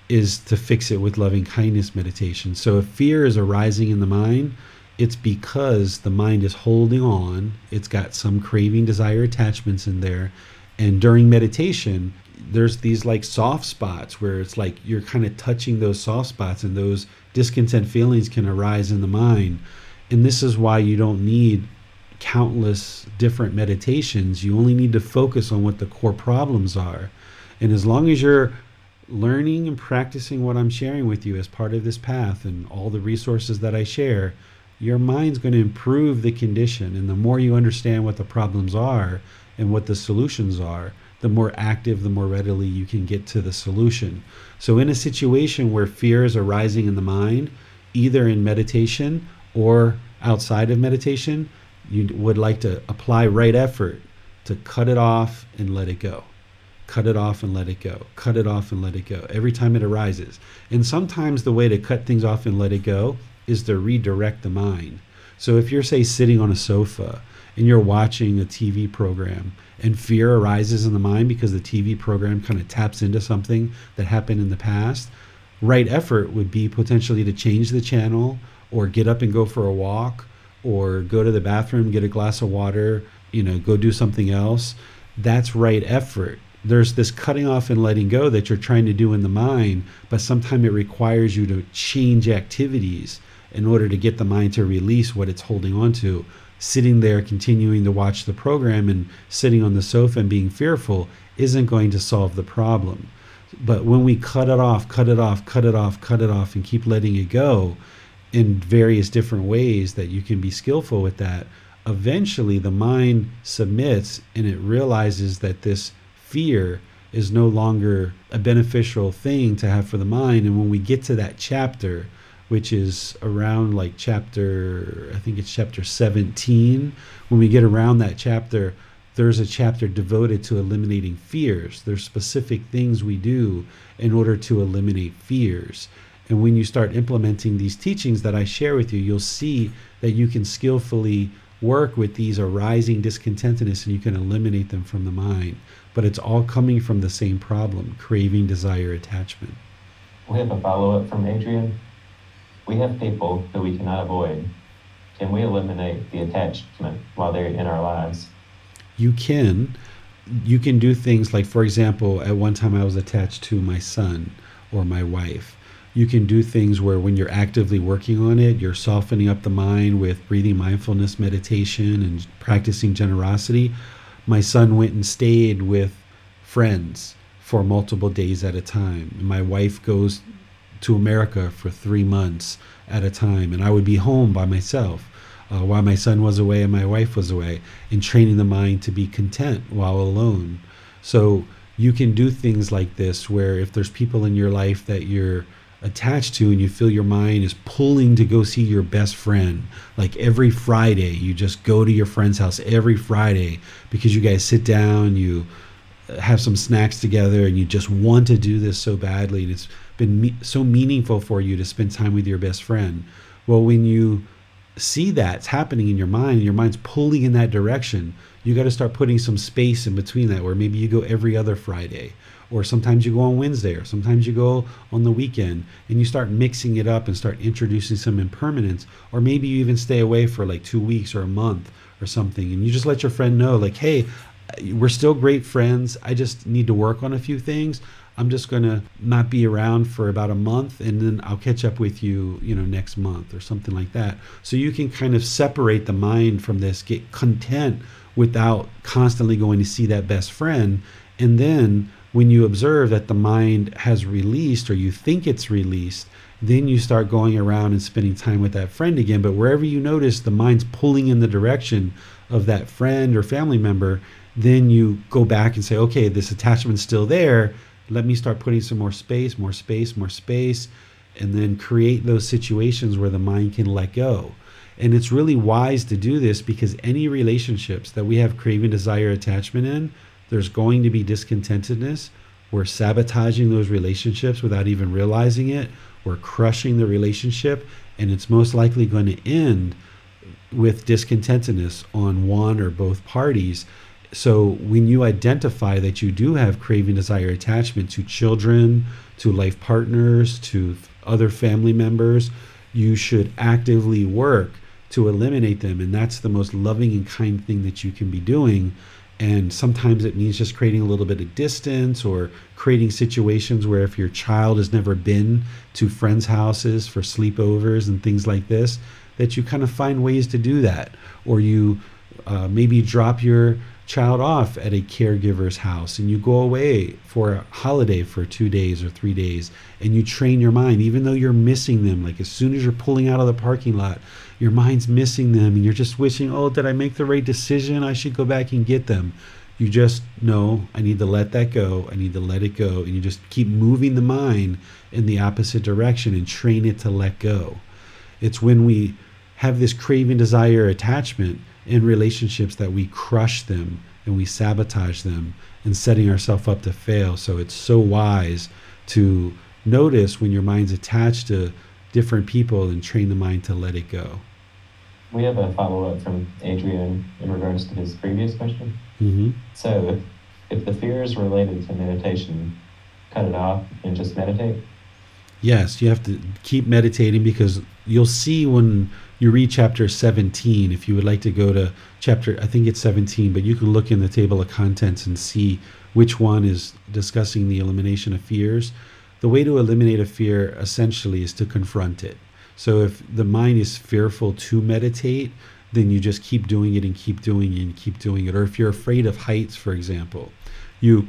Speaker 1: is to fix it with loving kindness meditation. So if fear is arising in the mind, it's because the mind is holding on. It's got some craving, desire, attachments in there. And during meditation, there's these like soft spots where it's like you're kind of touching those soft spots and those discontent feelings can arise in the mind. And this is why you don't need countless different meditations. You only need to focus on what the core problems are. And as long as you're learning and practicing what I'm sharing with you as part of this path and all the resources that I share, your mind's going to improve the condition. And the more you understand what the problems are and what the solutions are, the more active, the more readily you can get to the solution. So, in a situation where fear is arising in the mind, either in meditation or outside of meditation, you would like to apply right effort to cut it off and let it go cut it off and let it go, cut it off and let it go every time it arises. And sometimes the way to cut things off and let it go is to redirect the mind. So if you're, say, sitting on a sofa and you're watching a TV program and fear arises in the mind because the TV program kind of taps into something that happened in the past, right effort would be potentially to change the channel or get up and go for a walk or go to the bathroom, get a glass of water, you know, go do something else. That's right effort there's this cutting off and letting go that you're trying to do in the mind, but sometimes it requires you to change activities in order to get the mind to release what it's holding on to. Sitting there, continuing to watch the program and sitting on the sofa and being fearful isn't going to solve the problem. But when we cut it off, cut it off, cut it off, cut it off, and keep letting it go in various different ways that you can be skillful with that, eventually the mind submits and it realizes that this fear is no longer a beneficial thing to have for the mind. And when we get to that chapter, which is around like chapter, I think it's chapter 17, when we get around that chapter, there's a chapter devoted to eliminating fears. There's specific things we do in order to eliminate fears. And when you start implementing these teachings that I share with you, you'll see that you can skillfully work with these arising discontentedness and you can eliminate them from the mind but it's all coming from the same problem craving, desire, attachment.
Speaker 2: We have a follow up from Adrian. We have people who we cannot avoid. Can we eliminate the attachment while they're in our lives?
Speaker 1: You can. You can do things like, for example, at one time I was attached to my son or my wife. You can do things where, when you're actively working on it, you're softening up the mind with breathing mindfulness meditation and practicing generosity my son went and stayed with friends for multiple days at a time. My wife goes to America for three months at a time, and I would be home by myself uh, while my son was away and my wife was away, and training the mind to be content while alone. So you can do things like this where if there's people in your life that you're attached to and you feel your mind is pulling to go see your best friend like every friday you just go to your friend's house every friday because you guys sit down you have some snacks together and you just want to do this so badly and it's been me- so meaningful for you to spend time with your best friend well when you see that it's happening in your mind your mind's pulling in that direction you got to start putting some space in between that where maybe you go every other friday or sometimes you go on Wednesday, or sometimes you go on the weekend, and you start mixing it up and start introducing some impermanence, or maybe you even stay away for like two weeks or a month or something, and you just let your friend know, like, hey, we're still great friends. I just need to work on a few things. I'm just going to not be around for about a month and then I'll catch up with you, you know, next month or something like that. So you can kind of separate the mind from this, get content without constantly going to see that best friend. And then when you observe that the mind has released or you think it's released, then you start going around and spending time with that friend again. But wherever you notice the mind's pulling in the direction of that friend or family member, then you go back and say, okay, this attachment's still there. Let me start putting some more space, more space, more space, and then create those situations where the mind can let go. And it's really wise to do this because any relationships that we have craving, desire, attachment in, there's going to be discontentedness. We're sabotaging those relationships without even realizing it. We're crushing the relationship, and it's most likely going to end with discontentedness on one or both parties. So when you identify that you do have craving, desire, attachment to children, to life partners, to other family members, you should actively work to eliminate them. And that's the most loving and kind thing that you can be doing. And sometimes it means just creating a little bit of distance or creating situations where if your child has never been to friends' houses for sleepovers and things like this, that you kind of find ways to do that. Or you uh, maybe drop your child off at a caregiver's house and you go away for a holiday for two days or three days and you train your mind, even though you're missing them. Like as soon as you're pulling out of the parking lot, your mind's missing them and you're just wishing, oh, did I make the right decision? I should go back and get them. You just know, I need to let that go. I need to let it go. And you just keep moving the mind in the opposite direction and train it to let go. It's when we have this craving, desire, attachment in relationships that we crush them and we sabotage them and setting ourselves up to fail. So it's so wise to notice when your mind's attached to different people and train the mind to let it go.
Speaker 2: We have a follow up from Adrian in regards to his previous question.
Speaker 1: Mm-hmm.
Speaker 2: So, if, if the fear is related to meditation, cut it off and just meditate?
Speaker 1: Yes, you have to keep meditating because you'll see when you read chapter 17. If you would like to go to chapter, I think it's 17, but you can look in the table of contents and see which one is discussing the elimination of fears. The way to eliminate a fear essentially is to confront it. So if the mind is fearful to meditate, then you just keep doing it and keep doing it and keep doing it. Or if you're afraid of heights, for example, you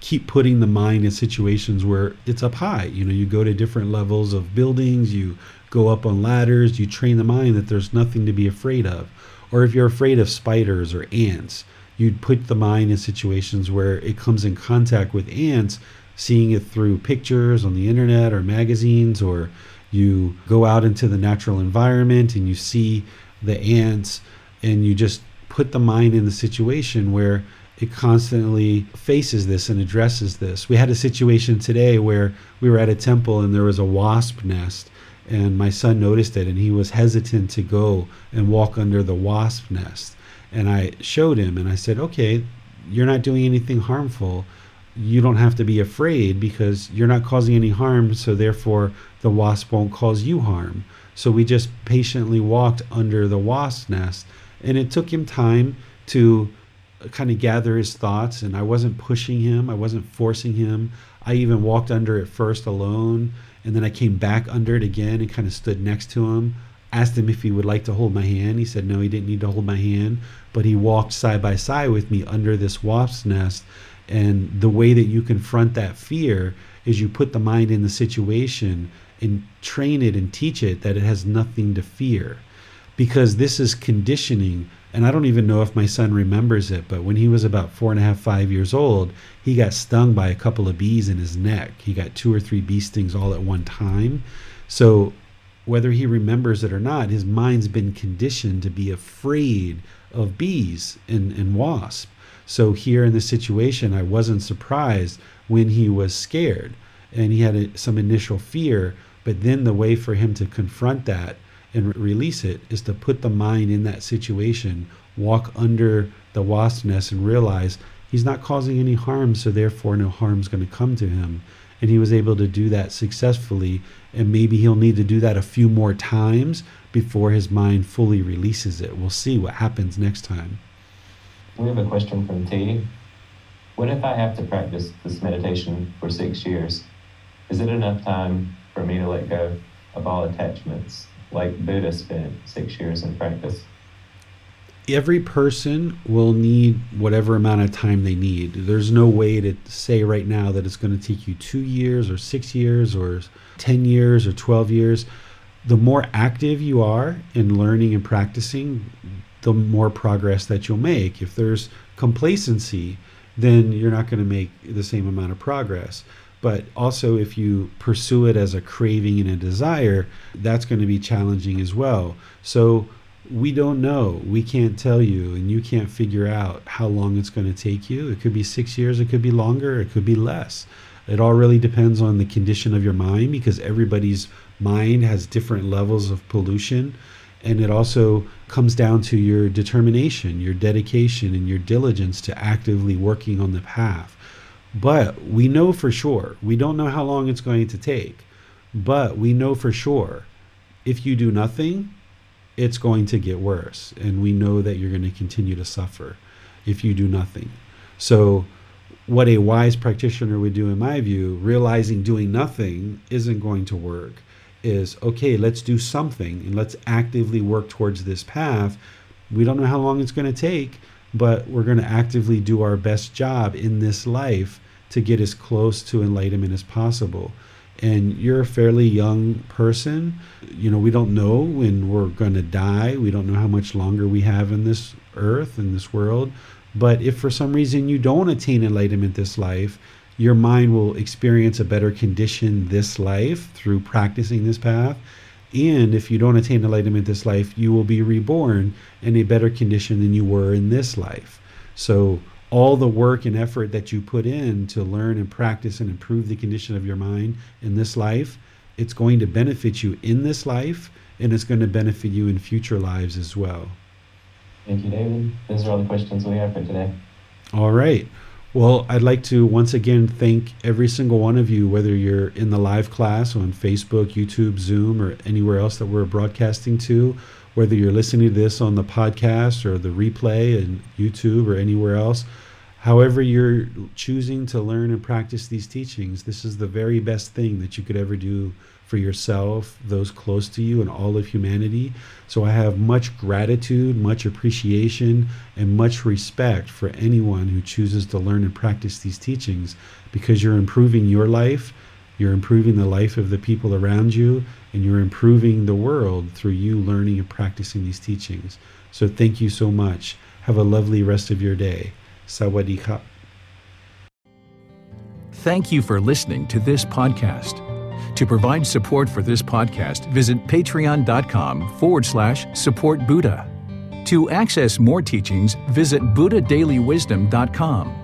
Speaker 1: keep putting the mind in situations where it's up high. You know, you go to different levels of buildings, you go up on ladders, you train the mind that there's nothing to be afraid of. Or if you're afraid of spiders or ants, you'd put the mind in situations where it comes in contact with ants, seeing it through pictures on the internet or magazines or you go out into the natural environment and you see the ants and you just put the mind in the situation where it constantly faces this and addresses this. We had a situation today where we were at a temple and there was a wasp nest and my son noticed it and he was hesitant to go and walk under the wasp nest. And I showed him and I said, "Okay, you're not doing anything harmful. You don't have to be afraid because you're not causing any harm, so therefore the wasp won't cause you harm. So we just patiently walked under the wasp nest, and it took him time to kind of gather his thoughts. And I wasn't pushing him, I wasn't forcing him. I even walked under it first alone, and then I came back under it again and kind of stood next to him. Asked him if he would like to hold my hand. He said no, he didn't need to hold my hand, but he walked side by side with me under this wasp's nest. And the way that you confront that fear is you put the mind in the situation and train it and teach it that it has nothing to fear because this is conditioning and i don't even know if my son remembers it but when he was about four and a half five years old he got stung by a couple of bees in his neck he got two or three bee stings all at one time so whether he remembers it or not his mind's been conditioned to be afraid of bees and, and wasps so here in this situation i wasn't surprised when he was scared and he had a, some initial fear. But then the way for him to confront that and release it is to put the mind in that situation, walk under the wasp nest, and realize he's not causing any harm, so therefore no harm's going to come to him. And he was able to do that successfully. And maybe he'll need to do that a few more times before his mind fully releases it. We'll see what happens next time.
Speaker 2: We have a question from T. what if I have to practice this meditation for six years? Is it enough time for me to let go of all attachments like Buddha spent six years in practice?
Speaker 1: every person will need whatever amount of time they need. There's no way to say right now that it's going to take you two years or six years or 10 years or 12 years. The more active you are in learning and practicing, the more progress that you'll make. If there's complacency, then you're not going to make the same amount of progress. But also, if you pursue it as a craving and a desire, that's going to be challenging as well. So, we don't know. We can't tell you, and you can't figure out how long it's going to take you. It could be six years, it could be longer, it could be less. It all really depends on the condition of your mind because everybody's mind has different levels of pollution. And it also comes down to your determination, your dedication, and your diligence to actively working on the path. But we know for sure, we don't know how long it's going to take, but we know for sure if you do nothing, it's going to get worse. And we know that you're going to continue to suffer if you do nothing. So, what a wise practitioner would do, in my view, realizing doing nothing isn't going to work, is okay, let's do something and let's actively work towards this path. We don't know how long it's going to take, but we're going to actively do our best job in this life to get as close to enlightenment as possible and you're a fairly young person, you know, we don't know when we're going to die. We don't know how much longer we have in this earth, in this world. But if for some reason you don't attain enlightenment this life, your mind will experience a better condition this life through practicing this path. And if you don't attain enlightenment this life, you will be reborn in a better condition than you were in this life. So all the work and effort that you put in to learn and practice and improve the condition of your mind in this life, it's going to benefit you in this life and it's going to benefit you in future lives as well.
Speaker 2: Thank you, David. Those are all the questions we have for today.
Speaker 1: All right. Well, I'd like to once again thank every single one of you, whether you're in the live class on Facebook, YouTube, Zoom, or anywhere else that we're broadcasting to, whether you're listening to this on the podcast or the replay and YouTube or anywhere else. However, you're choosing to learn and practice these teachings, this is the very best thing that you could ever do for yourself, those close to you, and all of humanity. So I have much gratitude, much appreciation, and much respect for anyone who chooses to learn and practice these teachings because you're improving your life, you're improving the life of the people around you, and you're improving the world through you learning and practicing these teachings. So thank you so much. Have a lovely rest of your day. Sawadee
Speaker 5: Thank you for listening to this podcast. To provide support for this podcast, visit patreon.com forward slash support Buddha. To access more teachings, visit buddhadailywisdom.com.